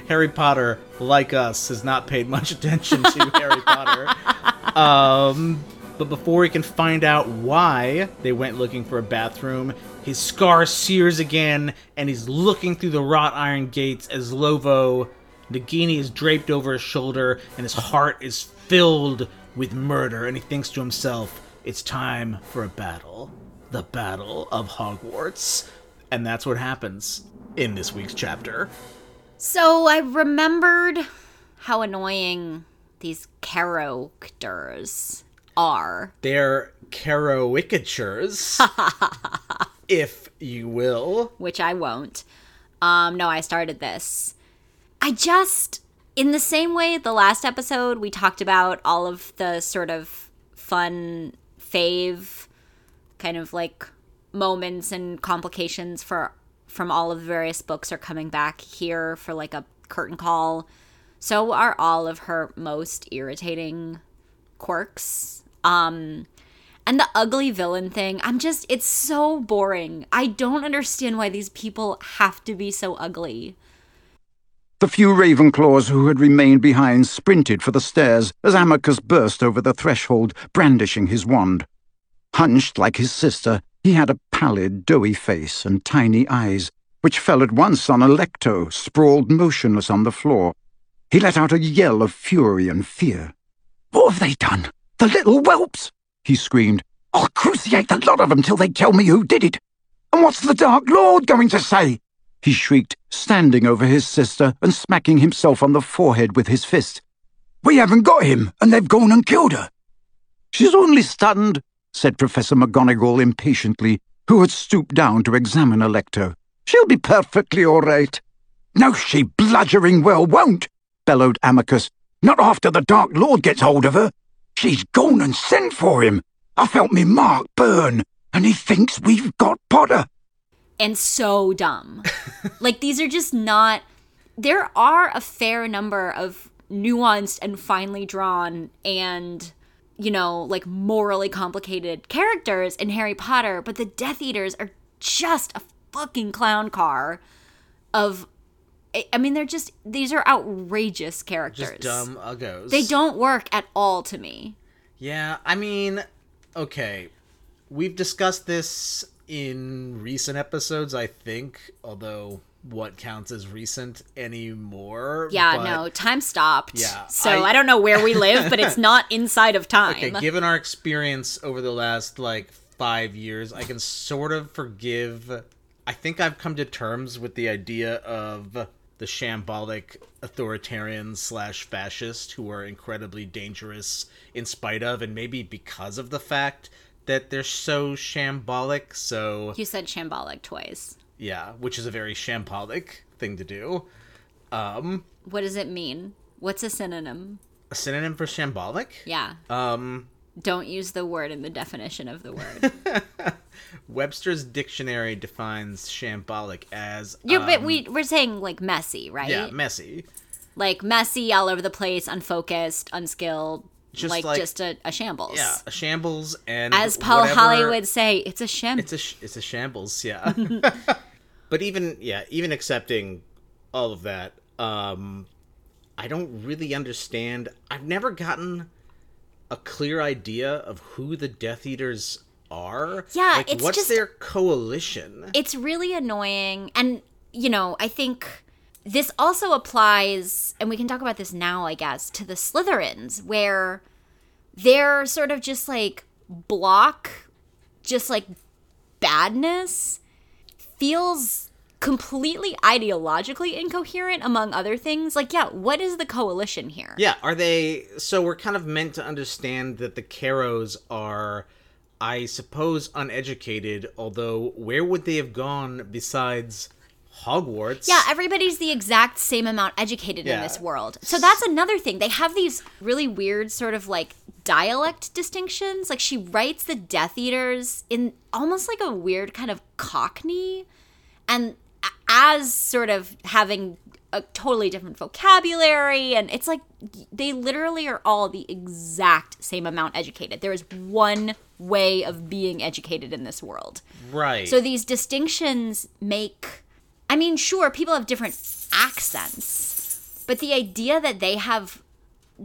Harry Potter, like us, has not paid much attention to Harry Potter. Um, but before he can find out why they went looking for a bathroom, his scar sears again, and he's looking through the wrought iron gates as Lovo Nagini is draped over his shoulder, and his heart is filled with murder, and he thinks to himself, it's time for a battle. The Battle of Hogwarts. And that's what happens in this week's chapter. So I remembered how annoying these characters are. They're caricatures, if you will. which I won't. Um, no, I started this. I just, in the same way, the last episode we talked about all of the sort of fun fave kind of like moments and complications for from all of the various books are coming back here for like a curtain call. So are all of her most irritating quirks. Um and the ugly villain thing, I'm just, it's so boring. I don't understand why these people have to be so ugly. The few Ravenclaws who had remained behind sprinted for the stairs as Amicus burst over the threshold, brandishing his wand. Hunched like his sister, he had a pallid, doughy face and tiny eyes, which fell at once on Alecto, sprawled motionless on the floor. He let out a yell of fury and fear. What have they done? The little whelps! he screamed. I'll cruciate the lot of them till they tell me who did it. And what's the Dark Lord going to say? he shrieked, standing over his sister and smacking himself on the forehead with his fist. We haven't got him, and they've gone and killed her. She's only stunned, said Professor McGonagall impatiently, who had stooped down to examine Alecto. She'll be perfectly all right. No, she bludgering well won't, bellowed Amicus. Not after the Dark Lord gets hold of her. She's gone and sent for him. I felt me mark burn, and he thinks we've got Potter. And so dumb. like, these are just not. There are a fair number of nuanced and finely drawn and, you know, like morally complicated characters in Harry Potter, but the Death Eaters are just a fucking clown car of. I- I mean, they're just. These are outrageous characters. Just dumb uggos. They don't work at all to me. Yeah, I mean, okay. We've discussed this in recent episodes, I think, although what counts as recent anymore. Yeah, but- no, time stopped. Yeah, So I, I- don't know where we live, but it's not inside of time. Okay, given our experience over the last like five years, I can sort of forgive. I think I've come to terms with the idea of the shambolic authoritarian slash fascist who are incredibly dangerous in spite of, and maybe because of the fact that they're so shambolic. So you said shambolic twice. yeah, which is a very shambolic thing to do. Um, What does it mean? What's a synonym? a synonym for shambolic. Yeah. Um, Don't use the word in the definition of the word. Webster's dictionary defines shambolic as yeah, but um, we we're saying like messy, right? yeah messy. Like messy, all over the place, unfocused, unskilled, Just like, like- just a, a shambles. Yeah, a shambles and As Paul whatever- Holly would say, it's a shambles. It's a sh- it's a shambles, yeah. but even yeah, even accepting all of that, um, I don't really understand. I've never gotten a clear idea of who the Death Eaters are. Yeah, like, it's what's just- their coalition? it's really annoying and you know i think this also applies and we can talk about this now i guess to the slytherins where they're sort of just like block just like badness feels completely ideologically incoherent among other things like yeah what is the coalition here Yeah, are they? So we're kind of meant to understand that the Carrows are, I suppose, uneducated. Although, where would they have gone besides Hogwarts? Yeah, everybody's the exact same amount educated in this world. So that's another thing. They have these really weird sort of like dialect distinctions. Like she writes the Death Eaters in almost like a weird kind of cockney and as sort of having a totally different vocabulary and it's like they literally are all the exact same amount educated. There is one way of being educated in this world. right. So these distinctions make I mean, sure, people have different accents, but the idea that they have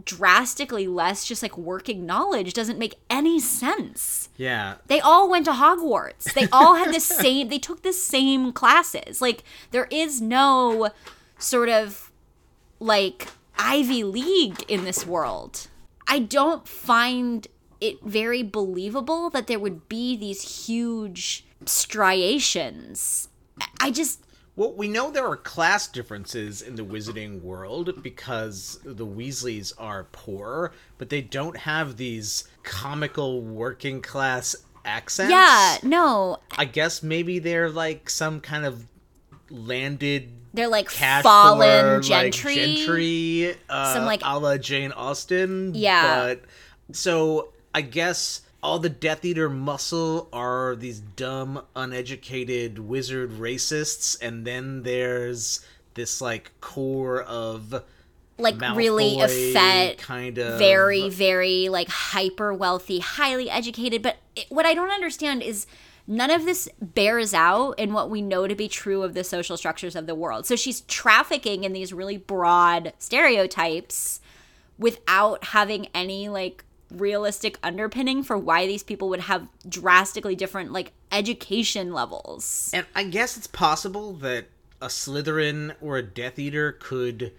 drastically less just like working knowledge doesn't make any sense. yeah, They all went to Hogwarts. They all had the same they took the same classes. Like there is no sort of like Ivy League in this world. I don't find it very believable that there would be these huge striations. I just Well, we know there are class differences in the wizarding world because the Weasleys are poor, but they don't have these comical working class accents. yeah, no, I guess maybe they're like some kind of landed they're like fallen poor, gentry. like gentry, uh, Some, like- a la Jane Austen. Yeah. but so I guess all the Death Eater muscle are these dumb, uneducated wizard racists, and then there's this like core of like really Malfoy effete kind of very very like hyper wealthy highly educated. But it, what i don't understand is none of this bears out in what we know to be true of the social structures of the world. So she's trafficking in these really broad stereotypes without having any like realistic underpinning for why these people would have drastically different like education levels And I guess it's possible that a Slytherin or a Death Eater could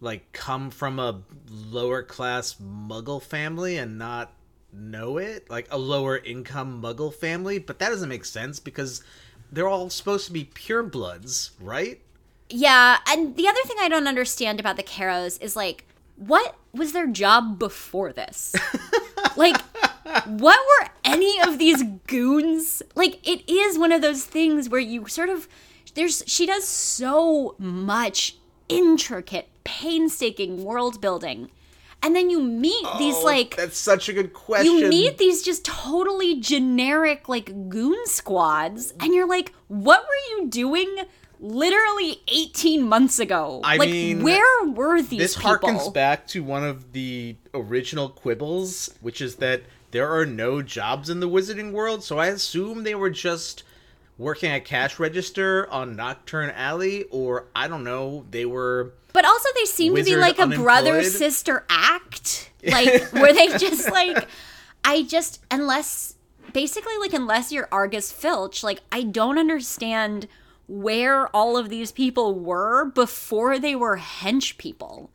like come from a lower class muggle family and not know it, like a lower income muggle family, but that doesn't make sense because they're all supposed to be purebloods, right? Yeah, and the other thing I don't understand about the Carrows is like, what was their job before this? like, what were any of these goons? Like, it is one of those things where you sort of there's she does so much intricate, painstaking world building, and then you meet these Oh, like that's such a good question. you meet these just totally generic like goon squads and you're like what were you doing literally 18 months ago. I like mean, where were these people? this people? harkens back to one of the original quibbles, which is that there are no jobs in the wizarding world, so I assume they were just working at cash register on Knockturn Alley, or I don't know, they were but also they seem to be like a brother sister act. Like were they just like I just unless basically like unless you're Argus Filch, like I don't understand where all of these people were before they were hench people.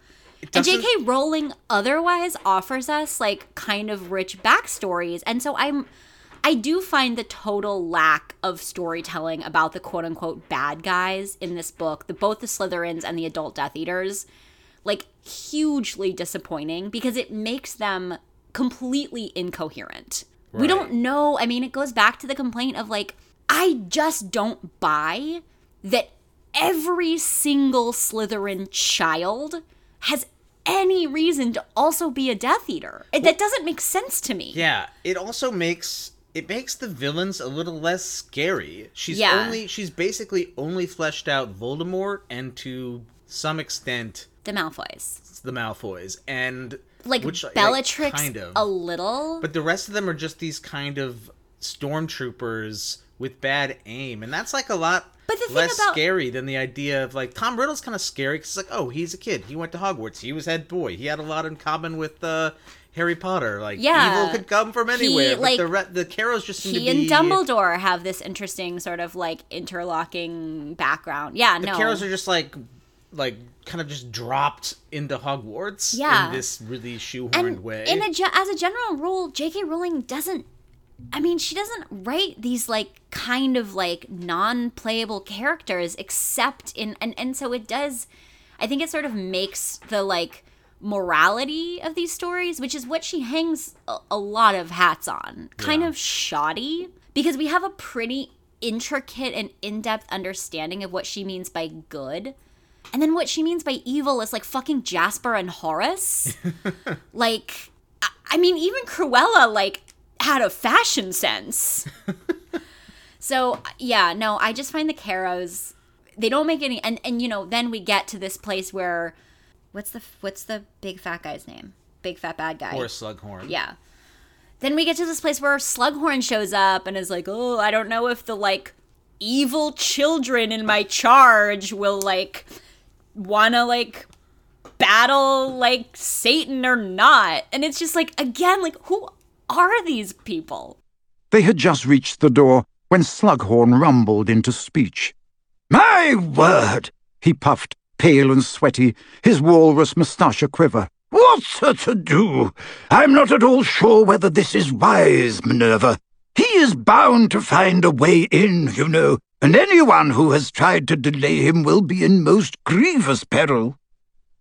And J.K. Rowling otherwise offers us like kind of rich backstories, and so I'm. I do find the total lack of storytelling about the quote unquote bad guys in this book, the both the Slytherins and the adult Death Eaters, like hugely disappointing because it makes them completely incoherent. We don't know. I mean, it goes back to the complaint of like, I just don't buy that every single Slytherin child has any reason to also be a Death Eater. It, that doesn't make sense to me. Yeah, it also makes it makes the villains a little less scary. She's Yeah. only she's basically only fleshed out Voldemort and to some extent The Malfoys. the Malfoys and Like which, Bellatrix kind of. a little. But the rest of them are just these kind of stormtroopers with bad aim, and that's like a lot But the less about- scary than the idea of like Tom Riddle's kind of scary because like oh he's a kid, he went to Hogwarts, he was head boy, he had a lot in common with uh, Harry Potter. Like Yeah. evil could come from He, anywhere. but like, the re- the just seem he to and Dumbledore have this interesting sort of like interlocking background. Yeah, The no. Carrows are just like like kind of just dropped into Hogwarts Yeah. in this really shoehorned and way. in a as a general rule, J.K. Rowling doesn't. I mean, she doesn't write these like kind of like non-playable characters, except in and and so it does. I think it sort of makes the like morality of these stories, which is what she hangs a, a lot of hats on, kind Yeah. of shoddy because we have a pretty intricate and in-depth understanding of what she means by good. And then what she means by evil is like fucking Jasper and Horace. like, I- I mean, even Cruella like had a fashion sense. so yeah, no, I just find the Carrows they don't make any and and you know then we get to this place where what's the what's the big fat guy's name? Big fat bad guy. or Slughorn. Yeah. Then we get to this place where Slughorn shows up and is like, "Oh, I don't know if the like evil children in my charge will like wanna like battle like Satan or not." And it's just like again, like who are these people? They had just reached the door when Slughorn rumbled into speech. My word! he puffed, pale and sweaty, his walrus moustache a quiver. What's her to do? I'm not at all sure whether this is wise, Minerva. He is bound to find a way in, you know, and anyone who has tried to delay him will be in most grievous peril.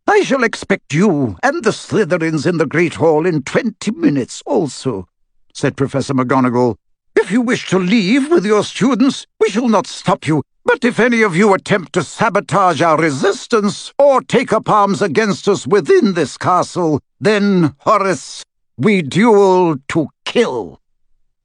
I shall expect you and the Slytherins in the Great Hall in twenty minutes also, said Professor McGonagall. If you wish to leave with your students, we shall not stop you. But if any of you attempt to sabotage our resistance or take up arms against us within this castle, then, Horace, we duel to kill.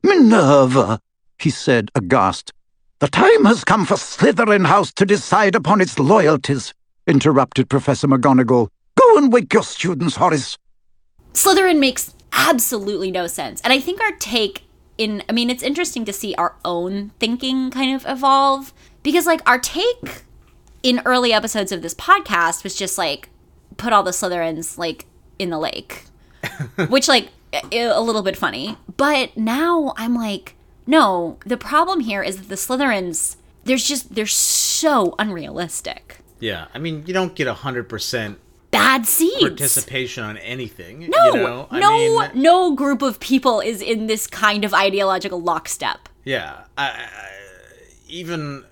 Minerva, he said, aghast. The time has come for Slytherin House to decide upon its loyalties, interrupted Professor McGonagall. Go and wake your students, Horace. Slytherin makes absolutely no sense. And I think our take in I mean it's interesting to see our own thinking kind of evolve because like our take in early episodes of this podcast was just like put all the Slytherins like in the lake. Which like a little bit funny. But now I'm like no, the problem here is that the Slytherins there's just they're so unrealistic. Yeah, I mean, you don't get a hundred percent Bad seeds. participation on anything. No, you know? I no, mean, no group of people is in this kind of ideological lockstep. yeah. I, I, even,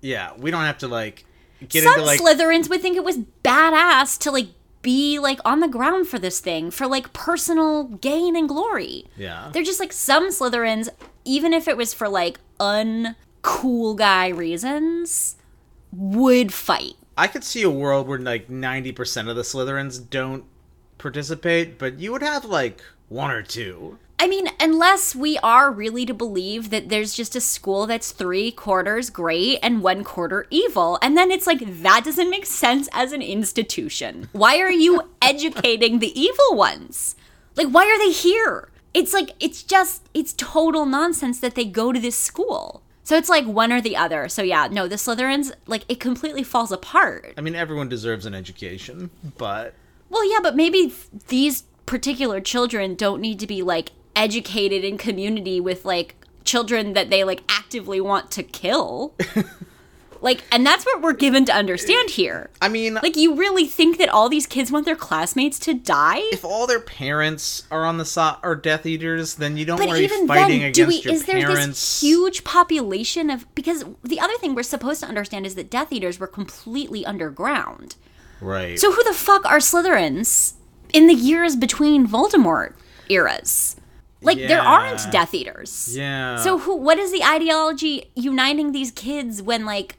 yeah, we don't have to like get Some into like Slytherins would think it was badass to like be like on the ground for this thing for like personal gain and glory. Yeah. They're just like some Slytherins, even if it was for like uncool guy reasons, would fight. I could see a world where like ninety percent of the Slytherins don't participate, but you would have like one or two. I mean, unless we are really to believe that there's just a school that's three quarters great and one quarter evil. And then it's like, that doesn't make sense as an institution. Why are you educating the evil ones? Like, why are they here? It's like, it's just, it's total nonsense that they go to this school. So it's like one or the other. So yeah, no, the Slytherins, like, it completely falls apart. I mean, everyone deserves an education, but Well, yeah, but maybe these particular children don't need to be like educated in community with like children that they like actively want to kill. like, and that's what we're given to understand eh, here. I mean, Like, you really think that all these kids want their classmates to die? if all their parents are on the side are Death Eaters, then you don't But worry even fighting then, do against we? your Is there parents. this huge population of? Because the other thing we're supposed to understand is that Death Eaters were completely underground. right? So who the fuck are Slytherins in the years between Voldemort eras? Like there aren't Death Eaters. yeah. So who? What is the ideology uniting these kids when like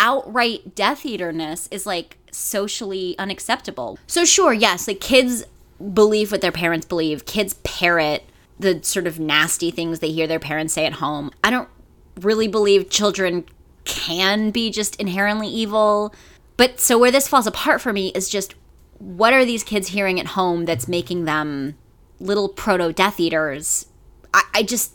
outright Death Eaterness is like socially unacceptable? So sure, yes, like kids believe what their parents believe. Kids parrot the sort of nasty things they hear their parents say at home. I don't really believe children can be just inherently evil. But so where this falls apart for me is just what are these kids hearing at home that's making them little proto Death Eaters? I, I just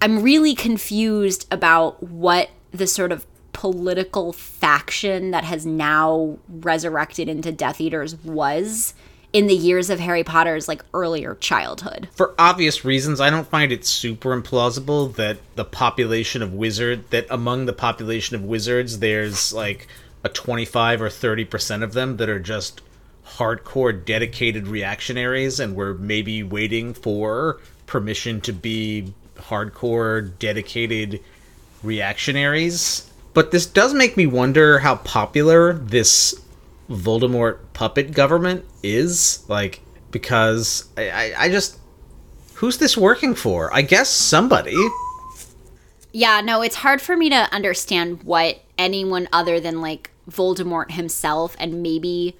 I'm really confused about what the sort of political faction that has now resurrected into Death Eaters was in the years of Harry Potter's like earlier childhood. for obvious reasons, I don't find it super implausible that the population of wizard that among the population of wizards, there's like a 25 or 30 percent of them that are just hardcore dedicated reactionaries, and we're maybe waiting for permission to be hardcore dedicated reactionaries. But this does make me wonder how popular this Voldemort puppet government is. Like, because I, I, I just. Who's this working for? I guess somebody. Yeah, no, it's hard for me to understand what anyone other than like Voldemort himself and maybe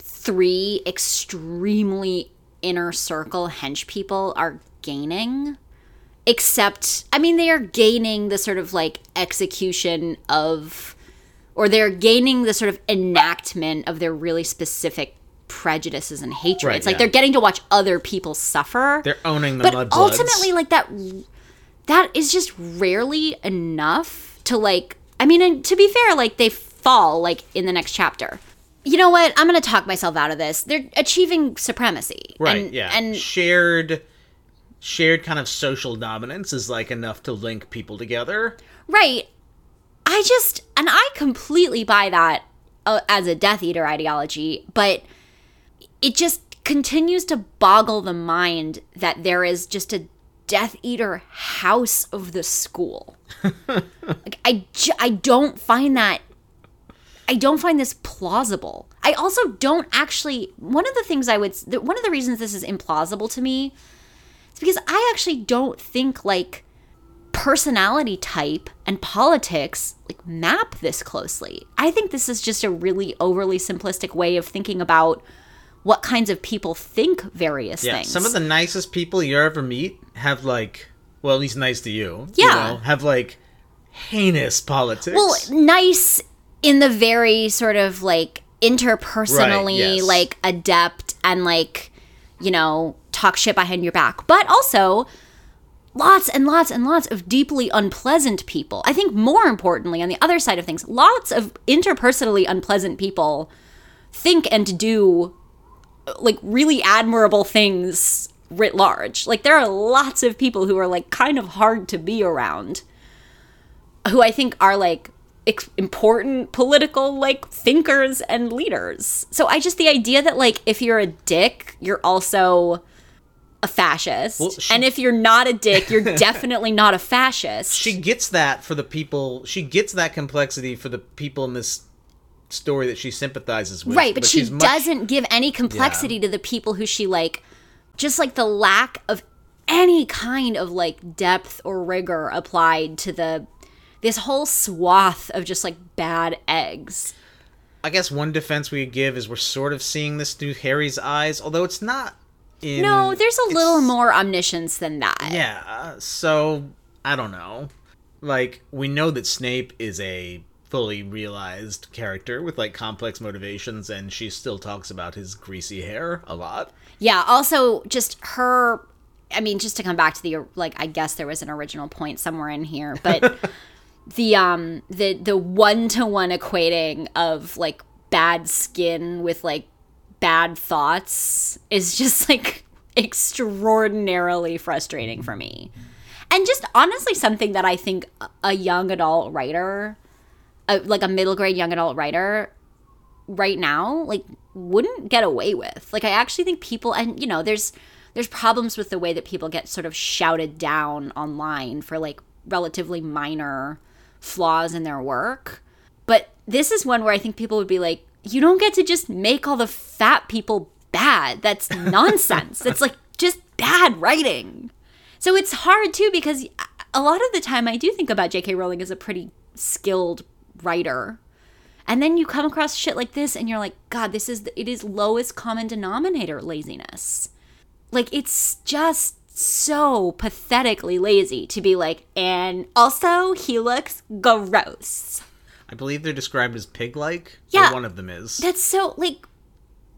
three extremely inner circle hench people are gaining. Except, I mean, they are gaining the sort of like execution of, or they're gaining the sort of enactment of their really specific prejudices and hatreds. Right, like yeah. they're getting to watch other people suffer They're owning the but ultimately like that that is just rarely enough to like i mean and to be fair like they fall like in the next chapter you know what i'm gonna talk myself out of this they're achieving supremacy right? and, yeah, and shared, shared kind of social dominance is like enough to link people together. right i just and i completely buy that uh, as a death eater ideology but it just continues to boggle the mind that there is just a Death Eater house of the school. like I, j- I don't find that. I don't find this plausible. I also don't actually. One of the things I would. One of the reasons this is implausible to me because I actually don't think like personality type and politics like map this closely. I think this is just a really overly simplistic way of thinking about what kinds of people think various Yeah, things. some of the nicest people you ever meet have like, well, at least nice to you. Yeah. you know, have like heinous politics. well, nice in the very sort of like interpersonally Right, yes. like adept and like you know talk shit behind your back, but also lots and lots and lots of deeply unpleasant people. I think more importantly, on the other side of things, lots of interpersonally unpleasant people think and do like really admirable things writ large. Like there are lots of people who are like kind of hard to be around who I think are like important political like thinkers and leaders. So I just the idea that like if you're a dick, you're also a fascist. Well, she- and if you're not a dick, you're definitely not a fascist. she gets that for the people. She gets that complexity for the people in this story that she sympathizes with. right, but, she much- doesn't give any complexity to the people who she like just like the lack of any kind of like depth or rigor applied to the this whole swath of just like bad eggs. I guess one defense we could give is we're sort of seeing this through Harry's eyes, although it's not. In, No, there's a little more omniscience than that. Yeah, uh, so I don't know. Like we know that Snape is a fully realized character with like complex motivations and she still talks about his greasy hair a lot. Yeah, also just her I mean just to come back to the like I guess there was an original point somewhere in here, but the um the the one to one equating of like bad skin with like bad thoughts is just like extraordinarily frustrating for me. And just honestly, something that I think a young adult writer, a, like a middle grade young adult writer, right now, like wouldn't get away with. Like I actually think people, and you know, there's there's problems with the way that people get sort of shouted down online for like relatively minor flaws in their work. But this is one where I think people would be like, you don't get to just make all the fat people bad. That's nonsense. That's like just bad writing. So it's hard too because a lot of the time I do think about J.K. Rowling as a pretty skilled writer. And then you come across shit like this and you're like, God, this is, the, it is lowest common denominator laziness. Like it's just so pathetically lazy to be like, and also he looks gross. I believe they're described as pig-like. Yeah. One of them is. That's so like,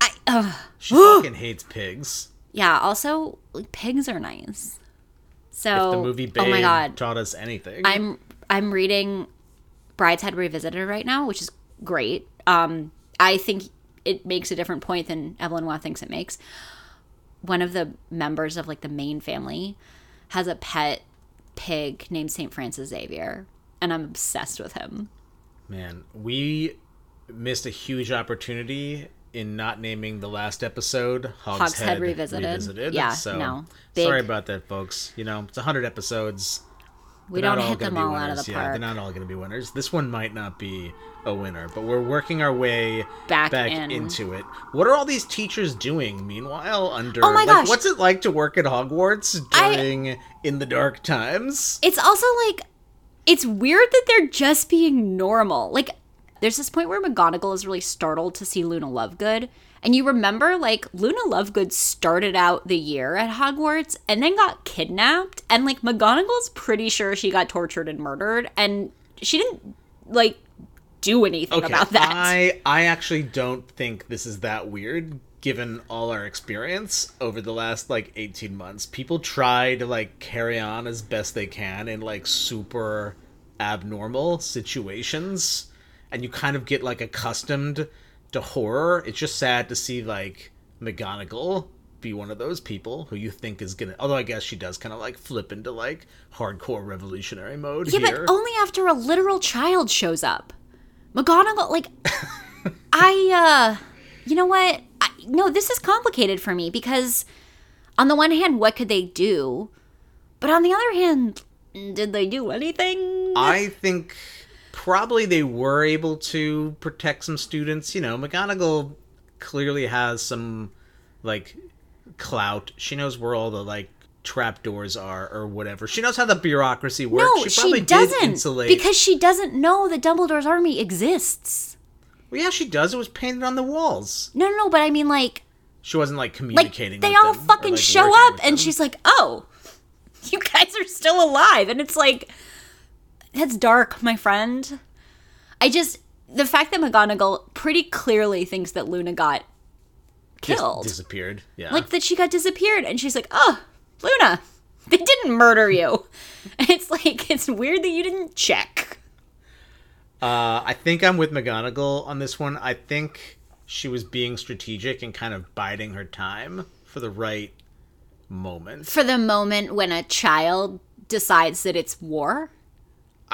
I ugh. She fucking hates pigs. yeah. Also, like, pigs are nice. So If the movie Babe oh my god, taught us anything. I'm I'm reading Brideshead Revisited right now, which is great. Um, I think it makes a different point than Evelyn Waugh thinks it makes. One of the members of like the main family has a pet pig named Saint Francis Xavier, and I'm obsessed with him. Man, we missed a huge opportunity in not naming the last episode Hogshead, Hogshead Revisited. Yeah, so no. sorry about that, folks. You know, it's hundred episodes. We They're don't hit them all out of the Yeah, park. they're not all going to be winners. This one might not be a winner, but we're working our way Back in. into it. What are all these teachers doing meanwhile? Under Oh my like, gosh. what's it like to work at Hogwarts I- during in the dark times? It's also like it's weird that they're just being normal. Like there's this point where McGonagall is really startled to see Luna Lovegood. And you remember like Luna Lovegood started out the year at Hogwarts and then got kidnapped and like McGonagall's pretty sure she got tortured and murdered and she didn't like do anything Okay, about that. I I actually don't think this is that weird given all our experience over the last like 18 months. People try to like carry on as best they can in like super abnormal situations and you kind of get like accustomed to horror. It's just sad to see like McGonagall be one of those people who you think is gonna although I guess she does kind of like flip into like hardcore revolutionary mode Yeah, here. but only after a literal child shows up. McGonagall, like, I, uh, you know what? I, no, this is complicated for me because, on the one hand, what could they do? But on the other hand, did they do anything? I think probably they were able to protect some students. You know, McGonagall clearly has some like clout. She knows where all the like trapdoors are or whatever. She knows how the bureaucracy works. no, she she, doesn't insulate. because she doesn't know that Dumbledore's army exists. well, yeah, she does. It was painted on the walls. No, no, no, but I mean, like, She wasn't like like communicating. they with all them or, fucking like, show up, and them. she's like, "Oh, you guys are still alive," and it's like, that's dark, my friend. I just the fact that McGonagall pretty clearly thinks that Luna got Dis- killed, disappeared. Yeah, like that she got disappeared, and she's like, "Oh, Luna, they didn't murder you." It's like it's weird that you didn't check. Uh, I think I'm with McGonagall on this one. I think she was being strategic and kind of biding her time for the right moment. For the moment when a child decides that it's war,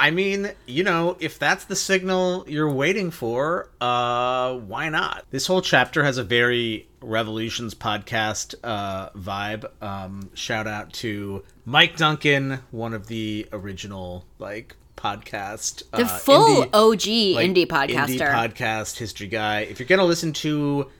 I mean, you know, if that's the signal you're waiting for, uh, why not? This whole chapter has a very Revolutions podcast uh, vibe. Um, shout out to Mike Duncan, one of the original like podcast, the uh, full indie- OG like, indie podcaster. indie podcast history guy. If you're gonna listen to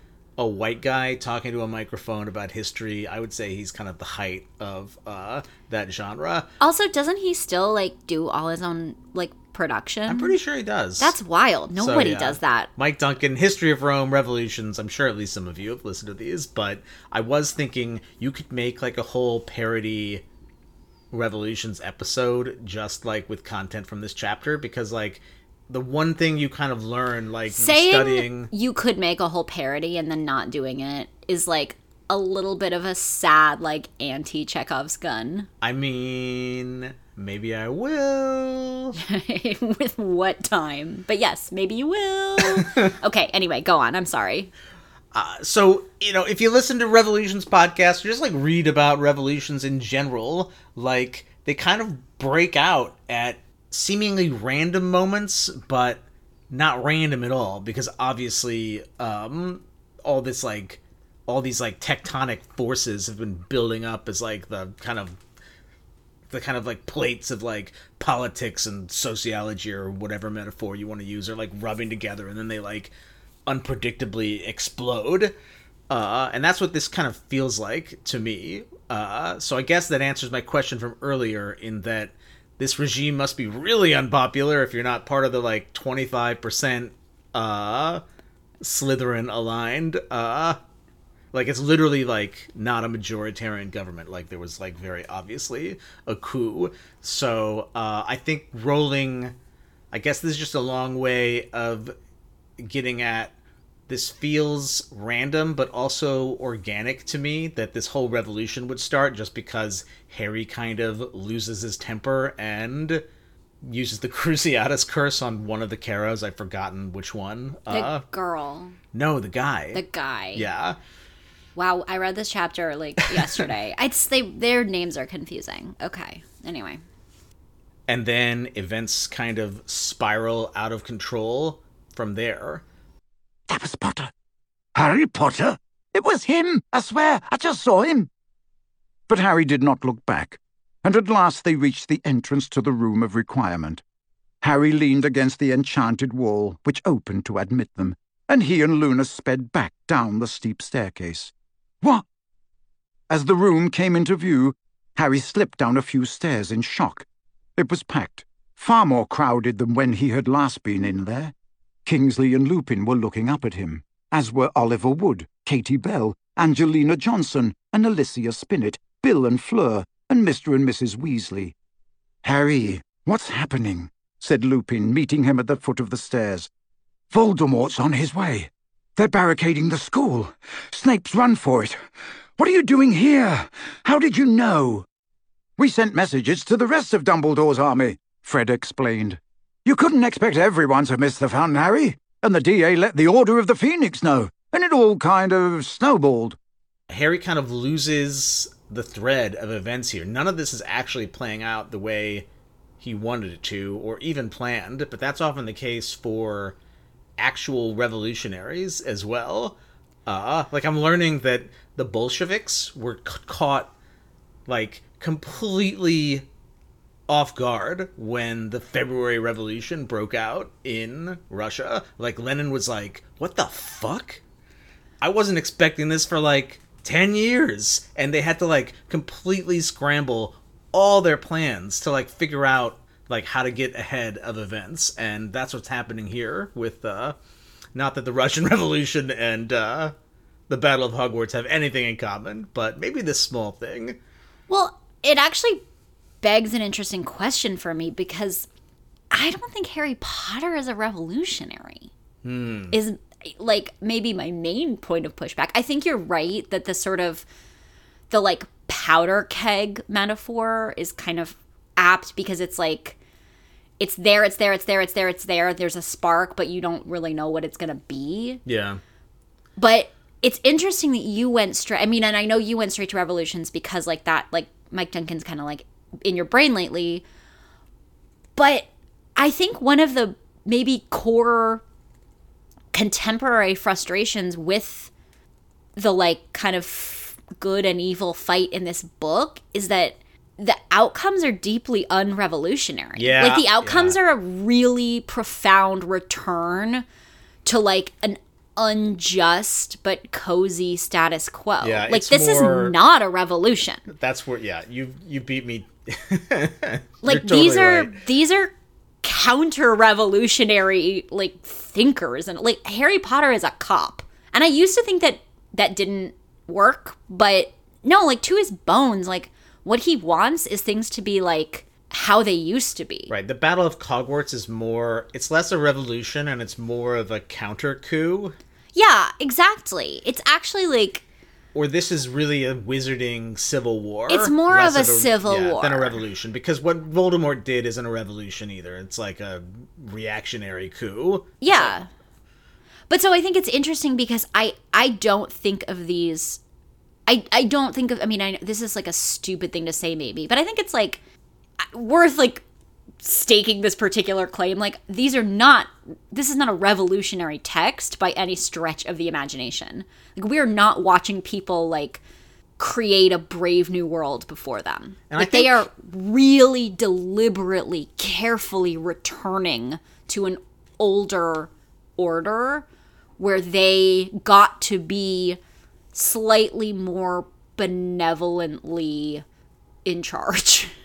a white guy talking to a microphone about history, I would say he's kind of the height of uh, that genre. Also, doesn't he still like do all his own like production? I'm pretty sure he does. That's wild. So, Nobody yeah. does that. Mike Duncan, History of Rome, Revolutions. I'm sure at least some of you have listened to these, but I was thinking you could make like a whole parody Revolutions episode just like with content from this chapter because like the one thing you kind of learn like Saying studying you could make a whole parody and then not doing it is like a little bit of a sad like anti Chekhov's gun. I mean, maybe I will. With what time? But yes, maybe you will. okay, anyway, go on. I'm sorry. Uh, so you know, if you listen to Revolutions podcast, or just like read about revolutions in general, like they kind of break out at seemingly random moments, but not random at all, because obviously, um, all this like all these like tectonic forces have been building up as like the kind of the kind of like plates of like politics and sociology or whatever metaphor you want to use are like rubbing together and then they like unpredictably explode. Uh, and that's what this kind of feels like to me. Uh, so i guess that answers my question from earlier in that this regime must be really unpopular if you're not part of the like 25% uh, slytherin aligned uh, like it's literally like not a majoritarian government. Like there was like very obviously a coup. So uh, I think rolling. I guess this is just a long way of getting at. This feels random, but also organic to me that this whole revolution would start just because Harry kind of loses his temper and uses the Cruciatus curse on one of the Carrows. I've forgotten which one. The uh, girl, no, the guy. the guy. yeah. Wow, I read this chapter like yesterday. I'd they their names are confusing. Okay. Anyway. and then events kind of spiral out of control from there. That was Potter. Harry Potter? It was him, I swear. I just saw him. But Harry did not look back, and at last they reached the entrance to the room of requirement. Harry leaned against the enchanted wall, which opened to admit them, and he and Luna sped back down the steep staircase. What? As the room came into view, Harry slipped down a few stairs in shock. It was packed, far more crowded than when he had last been in there. Kingsley and Lupin were looking up at him, as were Oliver Wood, Katie Bell, Angelina Johnson, and Alicia Spinnet, Bill and Fleur, and Mr. and Mrs. Weasley. Harry, what's happening? said Lupin, meeting him at the foot of the stairs. Voldemort's on his way. They're barricading the school. Snape's run for it. What are you doing here? How did you know? We sent messages to the rest of Dumbledore's army, Fred explained. You couldn't expect everyone to miss the fun, Harry. And the DA let the Order of the Phoenix know, and it all kind of snowballed. Harry kind of loses the thread of events here. None of this is actually playing out the way he wanted it to, or even planned, but that's often the case for actual revolutionaries as well. Uh, like I'm learning that the Bolsheviks were c- caught like completely off guard when the February Revolution broke out in Russia. Like Lenin was like, "What the fuck?" I wasn't expecting this for like 10 years and they had to like completely scramble all their plans to like figure out like how to get ahead of events and that's what's happening here with uh not that the Russian Revolution and uh the Battle of Hogwarts have anything in common, but maybe this small thing. Well, it actually begs an interesting question for me because I don't think Harry Potter is a revolutionary. Hmm. Is like maybe my main point of pushback. I think you're right that the sort of the like powder keg metaphor is kind of apt because it's like it's there, it's there, it's there, it's there, it's there. There's a spark, but you don't really know what it's gonna be. Yeah. But it's interesting that you went straight. I mean, and I know you went straight to revolutions because like that, like Mike Duncan's kind of like in your brain lately. But I think one of the maybe core contemporary frustrations with the like kind of good and evil fight in this book is that the outcomes are deeply unrevolutionary. Yeah, Like the outcomes yeah. are a really profound return to like an unjust but cozy status quo. Yeah, like this more- is not a revolution. That's where yeah, you you beat me. Like You're these are right. these are counter revolutionary like thinkers and like Harry Potter is a cop. And I used to think that that didn't work, but no, like to his bones, like what he wants is things to be like how they used to be. Right. The Battle of Hogwarts is more. It's less a revolution and it's more of a counter coup. Yeah, exactly. It's actually like Or this is really a wizarding civil war. It's more less of a civil yeah, than a revolution. Because what Voldemort did isn't a revolution either. It's like a reactionary coup. Yeah. But so I think it's interesting because I I don't think of these I I don't think of I mean I this is like a stupid thing to say maybe, but I think it's like worth like staking this particular claim like these are not this is not a revolutionary text by any stretch of the imagination. Like we are not watching people like create a brave new world before them. And like they are really deliberately, carefully returning to an older order where they got to be slightly more benevolently in charge.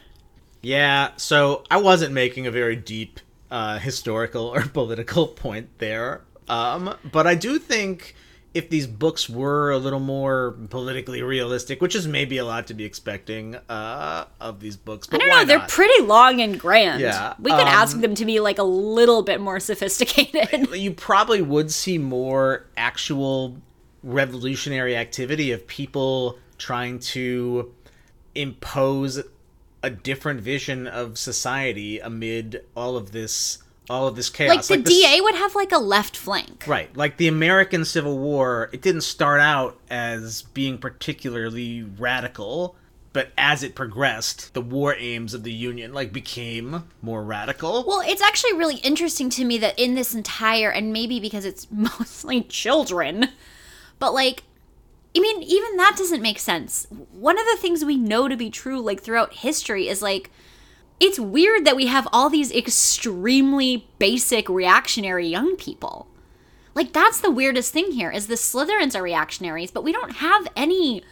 Yeah, so I wasn't making a very deep uh, historical or political point there. Um, but I do think if these books were a little more politically realistic, which is maybe a lot to be expecting uh, of these books, but I don't know, they're not? pretty long and grand. Yeah, We could um, ask them to be like a little bit more sophisticated. you probably would see more actual revolutionary activity of people trying to impose a different vision of society amid all of this all of this chaos. Like the this- DA would have like a left flank. right. Like the american civil war it didn't start out as being particularly radical but as it progressed the war aims of the union like became more radical. Well, it's actually really interesting to me that in this entire, and maybe because it's mostly children, but like, I mean, even that doesn't make sense. One of the things we know to be true, like throughout history, is like, it's weird that we have all these extremely basic reactionary young people. Like, that's the weirdest thing here is the Slytherins are reactionaries, but we don't have any.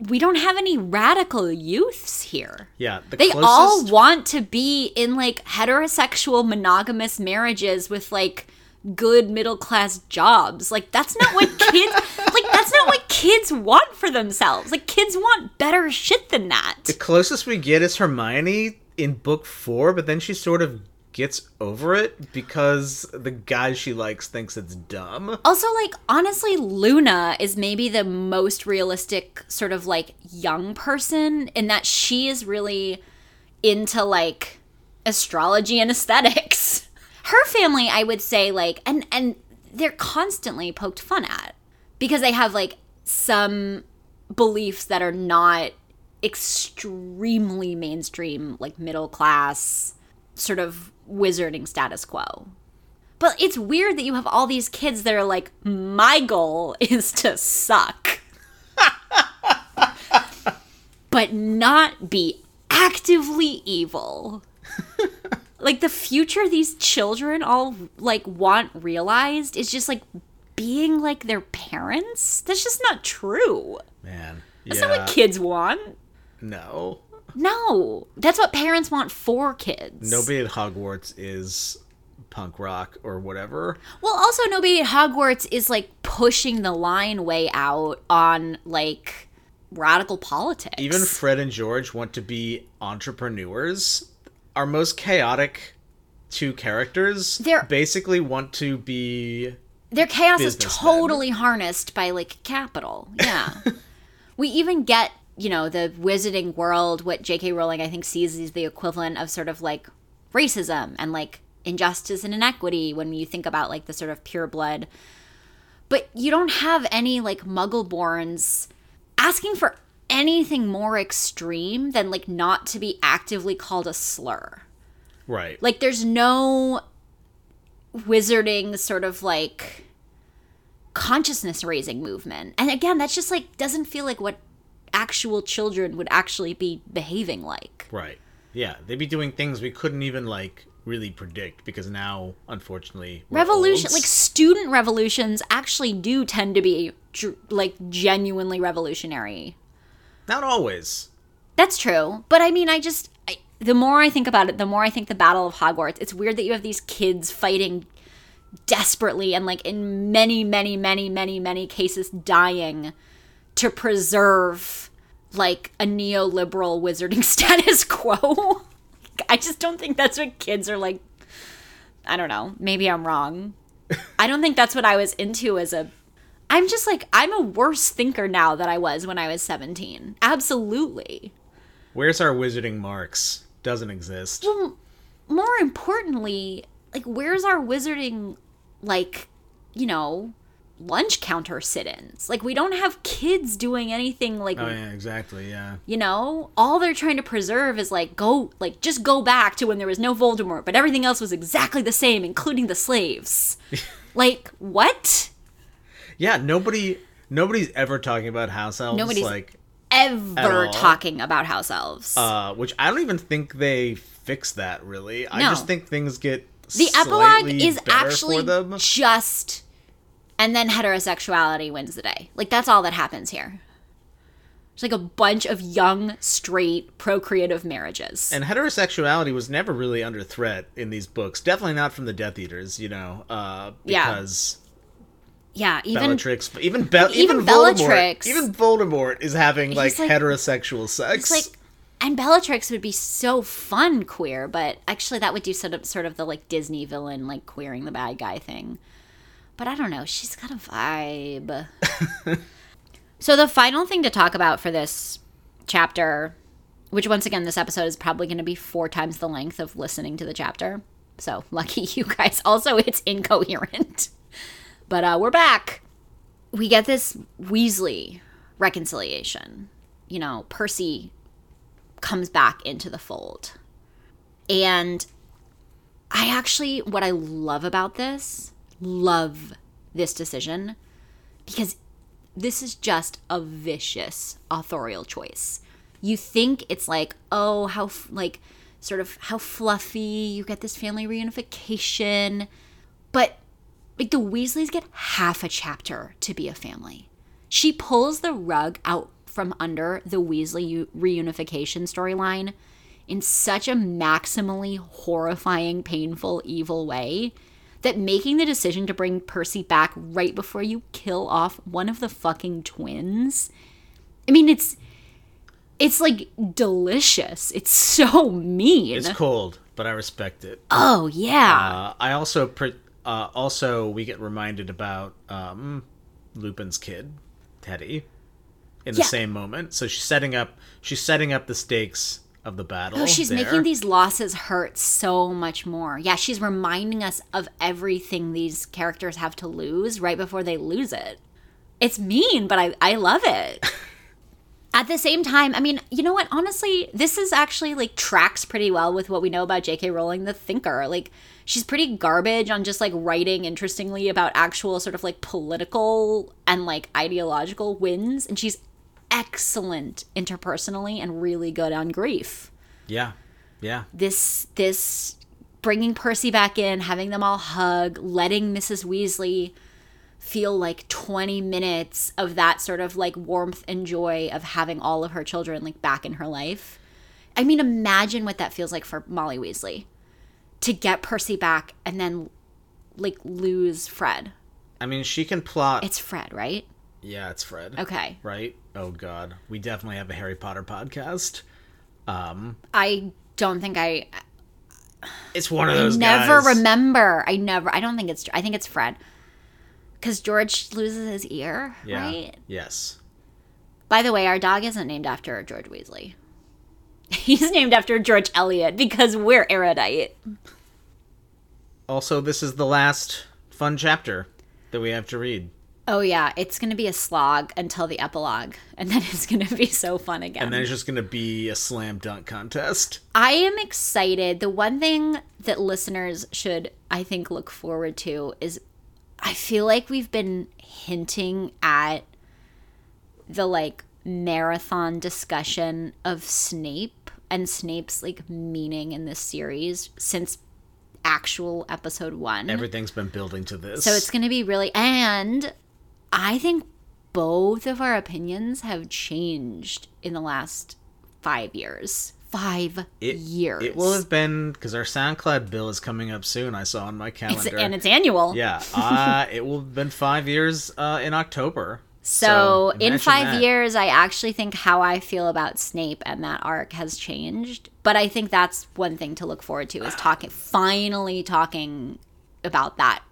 We don't have any radical youths here yeah the they closest all want to be in like heterosexual monogamous marriages with like good middle class jobs. Like that's not what kids like that's not what kids want for themselves. Like kids want better shit than that. The closest we get is Hermione in book four, but then she sort of gets over it because the guy she likes thinks it's dumb. also like honestly luna is maybe the most realistic sort of like young person in that she is really into like astrology and aesthetics her family i would say like and and they're constantly poked fun at because they have like some beliefs that are not extremely mainstream like middle class sort of wizarding status quo but it's weird that you have all these kids that are like, my goal is to suck. but not be actively evil. like the future these children all like want realized is just like being like their parents. That's just not true. Man. That's yeah. not what kids want. no. No. That's what parents want for kids. Nobody at Hogwarts is punk rock or whatever. Well, also nobody at Hogwarts is like pushing the line way out on like radical politics. Even Fred and George want to be entrepreneurs. Our most chaotic two characters They're- basically want to be their chaos is totally harnessed by like capital. Yeah. we even get, you know, the wizarding world, what J.K. Rowling I think sees as the equivalent of sort of like racism and like injustice and inequity when you think about like the sort of pure blood. But you don't have any like muggleborns asking for anything more extreme than like not to be actively called a slur. right. Like there's no wizarding sort of like consciousness raising movement. And again, that's just like doesn't feel like what actual children would actually be behaving like. Right. Yeah, they'd be doing things we couldn't even like really predict because now, unfortunately, Revolution like student revolutions actually do tend to be like genuinely revolutionary. Not always. That's true. But I mean, I just I, the more I think about it, the more I think the Battle of Hogwarts. It's weird that you have these kids fighting desperately and like in many, many, many, many, many cases dying to preserve like a neoliberal wizarding status quo. I just don't think that's what kids are like. I don't know. Maybe I'm wrong. I don't think that's what I was into as a I'm just like I'm a worse thinker now than I was when I was 17. Absolutely. Where's our wizarding Marx? Doesn't exist. Well, More importantly, like where's our wizarding like you know, lunch counter sit-ins. Like we don't have kids doing anything like Oh yeah, exactly. Yeah. you know, all they're trying to preserve is like go like just go back to when there was no Voldemort, but everything else was exactly the same, including the slaves. like what? Yeah. Nobody. Nobody's ever talking about house elves. Nobody's- like, Ever talking about house elves. uh, which I don't even think they fix that really. I just think things get the epilogue is actually just and then heterosexuality wins the day. Like that's all that happens here. It's like a bunch of young, straight, procreative marriages. And heterosexuality was never really under threat in these books. Definitely not from the Death Eaters, you know, uh, Yeah. because yeah, even Bellatrix, even Be- even, even Bellatrix- even Voldemort is having like, like- heterosexual sex. Like, and Bellatrix would be so fun queer, but actually that would do sort of sort of the like Disney villain like queering the bad guy thing. But I don't know, she's got a vibe. so the final thing to talk about for this chapter, which once again this episode is probably going to be four times the length of listening to the chapter. So lucky you guys. Also, it's incoherent. But uh, we're back. We get this Weasley reconciliation. You know, Percy comes back into the fold. And I actually, what I love about this, love this decision because this is just a vicious authorial choice. You think it's like, oh, how, like, sort of how fluffy, you get this family reunification. But, like, the Weasleys get half a chapter to be a family. She pulls the rug out from under the Weasley reunification storyline in such a maximally horrifying, painful, evil way that making the decision to bring Percy back right before you kill off one of the fucking twins. I mean, it's it's like delicious. It's so mean. it's cold, but I respect it. oh yeah. Uh, I also pre- uh, also we get reminded about um, Lupin's kid, Teddy, in the Yeah. same moment. So she's setting up she's setting up the stakes of the battle. Oh, she's there. making these losses hurt so much more. Yeah, she's reminding us of everything these characters have to lose right before they lose it. It's mean, but I, I love it. At the same time, I mean, you know what? Honestly, this is actually like tracks pretty well with what we know about J.K. Rowling, the thinker. Like, she's pretty garbage on just like writing interestingly about actual sort of like political and like ideological wins. And she's excellent interpersonally and really good on grief Yeah, yeah. this this bringing Percy back in, having them all hug, letting Mrs. Weasley feel like 20 minutes of that sort of like warmth and joy of having all of her children like back in her life. I mean, imagine what that feels like for Molly Weasley to get Percy back and then like lose Fred. I mean, she can plot. It's Fred, right? yeah, it's Fred. Okay. Right? Oh God, we definitely have a Harry Potter podcast. Um, I don't think I it's one of I those. never guys. remember. I never. I don't think it's. I think it's Fred. Because George loses his ear, Yeah. right? Yes. By the way, our dog isn't named after George Weasley. He's named after George Eliot because we're erudite. Also, this is the last fun chapter that we have to read, Oh yeah, it's gonna be a slog until the epilogue, and then it's gonna be so fun again. and then it's just gonna be a slam dunk contest. I am excited. The one thing that listeners should, I think, look forward to is I feel like we've been hinting at the like marathon discussion of Snape and Snape's like meaning in this series since actual episode one. Everything's been building to this. So it's going to be really, and I think both of our opinions have changed in the last five years. Five it, years. It will have been because our SoundCloud bill is coming up soon. I saw on my It's- calendar. and it's annual. yeah, uh, it will have been five years uh, in October. So, in five that. years, I actually think how I feel about Snape and that arc has changed. But I think that's one thing to look forward to is talking, finally talking about that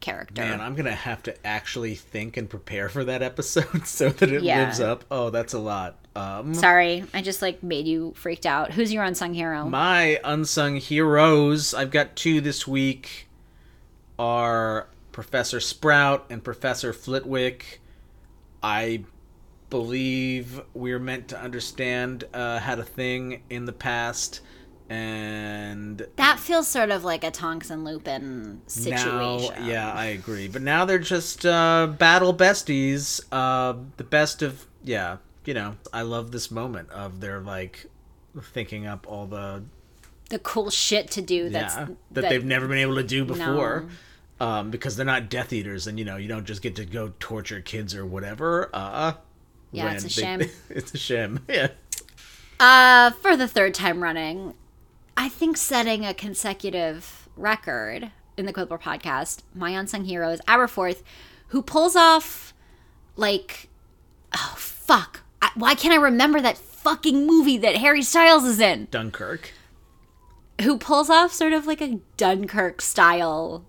character. Man, I'm gonna have to actually think and prepare for that episode so that it Yeah. lives up. Oh, that's a lot. Um, Sorry, I just like made you freaked out. Who's your unsung hero? my unsung heroes, I've got two this week, are Professor Sprout and Professor Flitwick, I believe we're meant to understand uh, had a thing in the past, and That feels sort of like a Tonks and Lupin situation. now, yeah, I agree. But now they're just uh, battle besties. Uh, the best of yeah, you know. I love this moment of their like thinking up all the The cool shit to do that's yeah that, they've never been able to do before. Um, because they're not Death Eaters, and you know you don't just get to go torture kids or whatever. Uh, Yeah, it's a shame. it's a shame. Yeah. Uh, for the third time running, I think setting a consecutive record in the Quibbler podcast, my unsung hero is Aberforth, who pulls off like, oh fuck, I, why can't I remember that fucking movie that Harry Styles is in? Dunkirk. Who pulls off sort of like a Dunkirk style,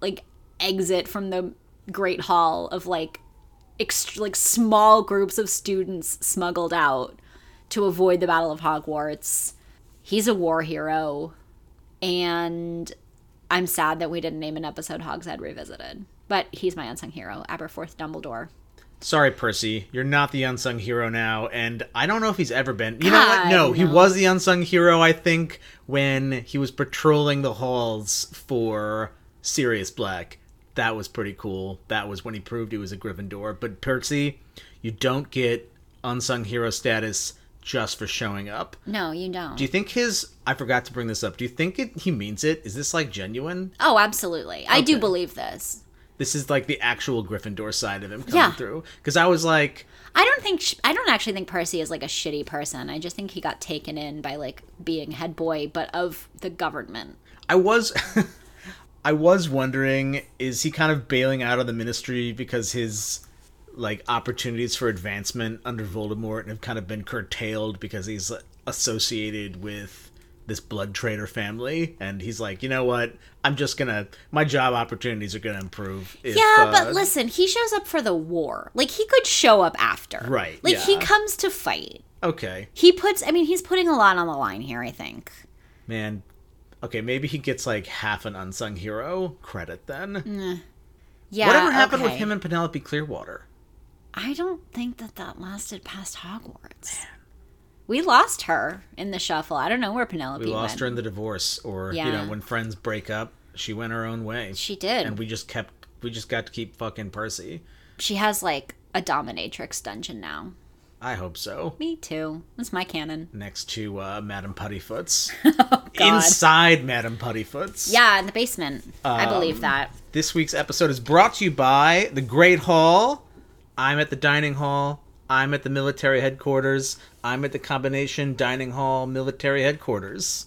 like exit from the Great Hall of like, ext- like small groups of students smuggled out to avoid the Battle of Hogwarts. He's a war hero, and I'm sad that we didn't name an episode Hogshead Revisited. But he's my unsung hero, Aberforth Dumbledore. Sorry, Percy, you're not the unsung hero now, and I don't know if he's ever been. You know what? No, he was the unsung hero. I think when he was patrolling the halls for Sirius Black. That was pretty cool. That was when he proved he was a Gryffindor. But Percy, you don't get unsung hero status just for showing up. No, you don't. Do you think his? I forgot to bring this up. Do you think it, he means it? Is this like genuine? oh, absolutely. I do Okay. believe this. This is like the actual Gryffindor side of him coming Yeah. through. Because I was like, I don't think sh- I don't actually think Percy is like a shitty person. I just think he got taken in by like being head boy, but of the government. I was I was wondering is he kind of bailing out of the ministry because his like opportunities for advancement under Voldemort have kind of been curtailed because he's associated with this blood trader family and he's like, "You know what? I'm just to my job opportunities are to improve." If, Yeah, uh, but listen, he shows up for the war. Like he could show up after. Right, Like he comes to fight. Okay. He puts I mean, he's putting a lot on the line here, I think. Man. Okay, maybe he gets like half an unsung hero credit then. Yeah. Whatever happened with him and Penelope Clearwater? I don't think that that lasted past Hogwarts. We lost her in the shuffle. I don't know where Penelope We lost went. her in the divorce, or you know, when friends break up, she went her own way. She did. and we just kept, we just got to keep fucking Percy. She has like a dominatrix dungeon now. I hope so. Me too. That's my canon. Next to uh, Madam Puddifoot's, God. inside Madam Puddifoot's. Yeah, in the basement. Um, I believe that. This week's episode is brought to you by the Great Hall. I'm at the dining hall. I'm at the military headquarters. I'm at the combination dining hall military headquarters.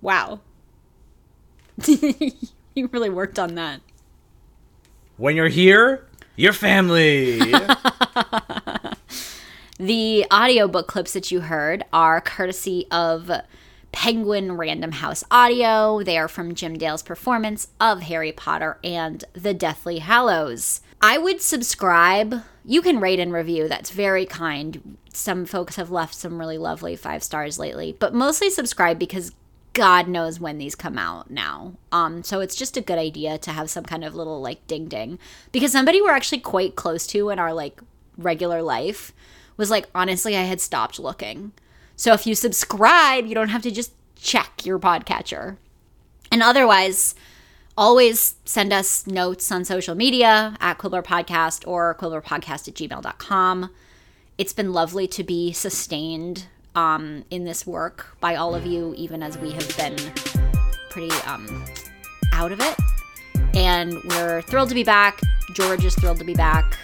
Wow. you really worked on that. When you're here, your family. The audiobook clips that you heard are courtesy of Penguin Random House Audio. They are from Jim Dale's performance of Harry Potter and the Deathly Hallows. I would subscribe. You can rate and review. That's very kind. Some folks have left some really lovely five stars lately, but mostly subscribe because God knows when these come out now. Um, so it's just a good idea to have some kind of little like ding ding because somebody we're actually quite close to in our like regular life was like, honestly, I had stopped looking. So if you subscribe, you don't have to just check your podcatcher. And otherwise, always send us notes on social media at Quibbler Podcast or quibblerpodcast at gmail.com. It's been lovely to be sustained um, in this work by all of you, even as we have been pretty um, out of it. And we're thrilled to be back. George is thrilled to be back.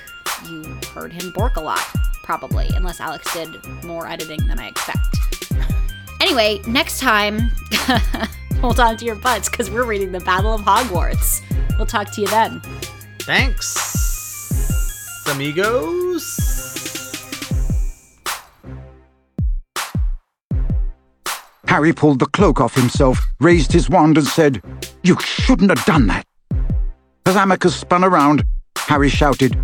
You heard him bork a lot, probably, unless Alex did more editing than I expect. Anyway, next time, hold on to your butts because we're reading The Battle of Hogwarts. We'll talk to you then. Thanks, amigos. Harry pulled the cloak off himself, raised his wand, and said, You shouldn't have done that. As Amicus spun around, Harry shouted,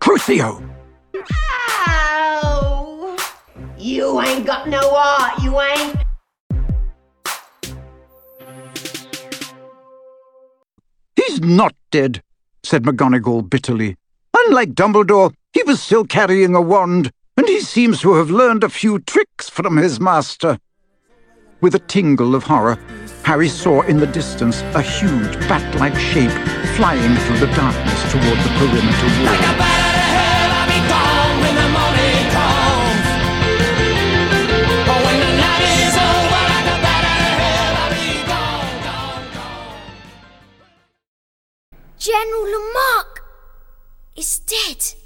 Crucio! Ow! You ain't got no art, you ain't. He's not dead. said McGonagall bitterly. Unlike Dumbledore, he was still carrying a wand, and he seems to have learned a few tricks from his master. With a tingle of horror, Harry saw in the distance a huge bat-like shape flying through the darkness toward the perimeter wall. General Lamarque is dead.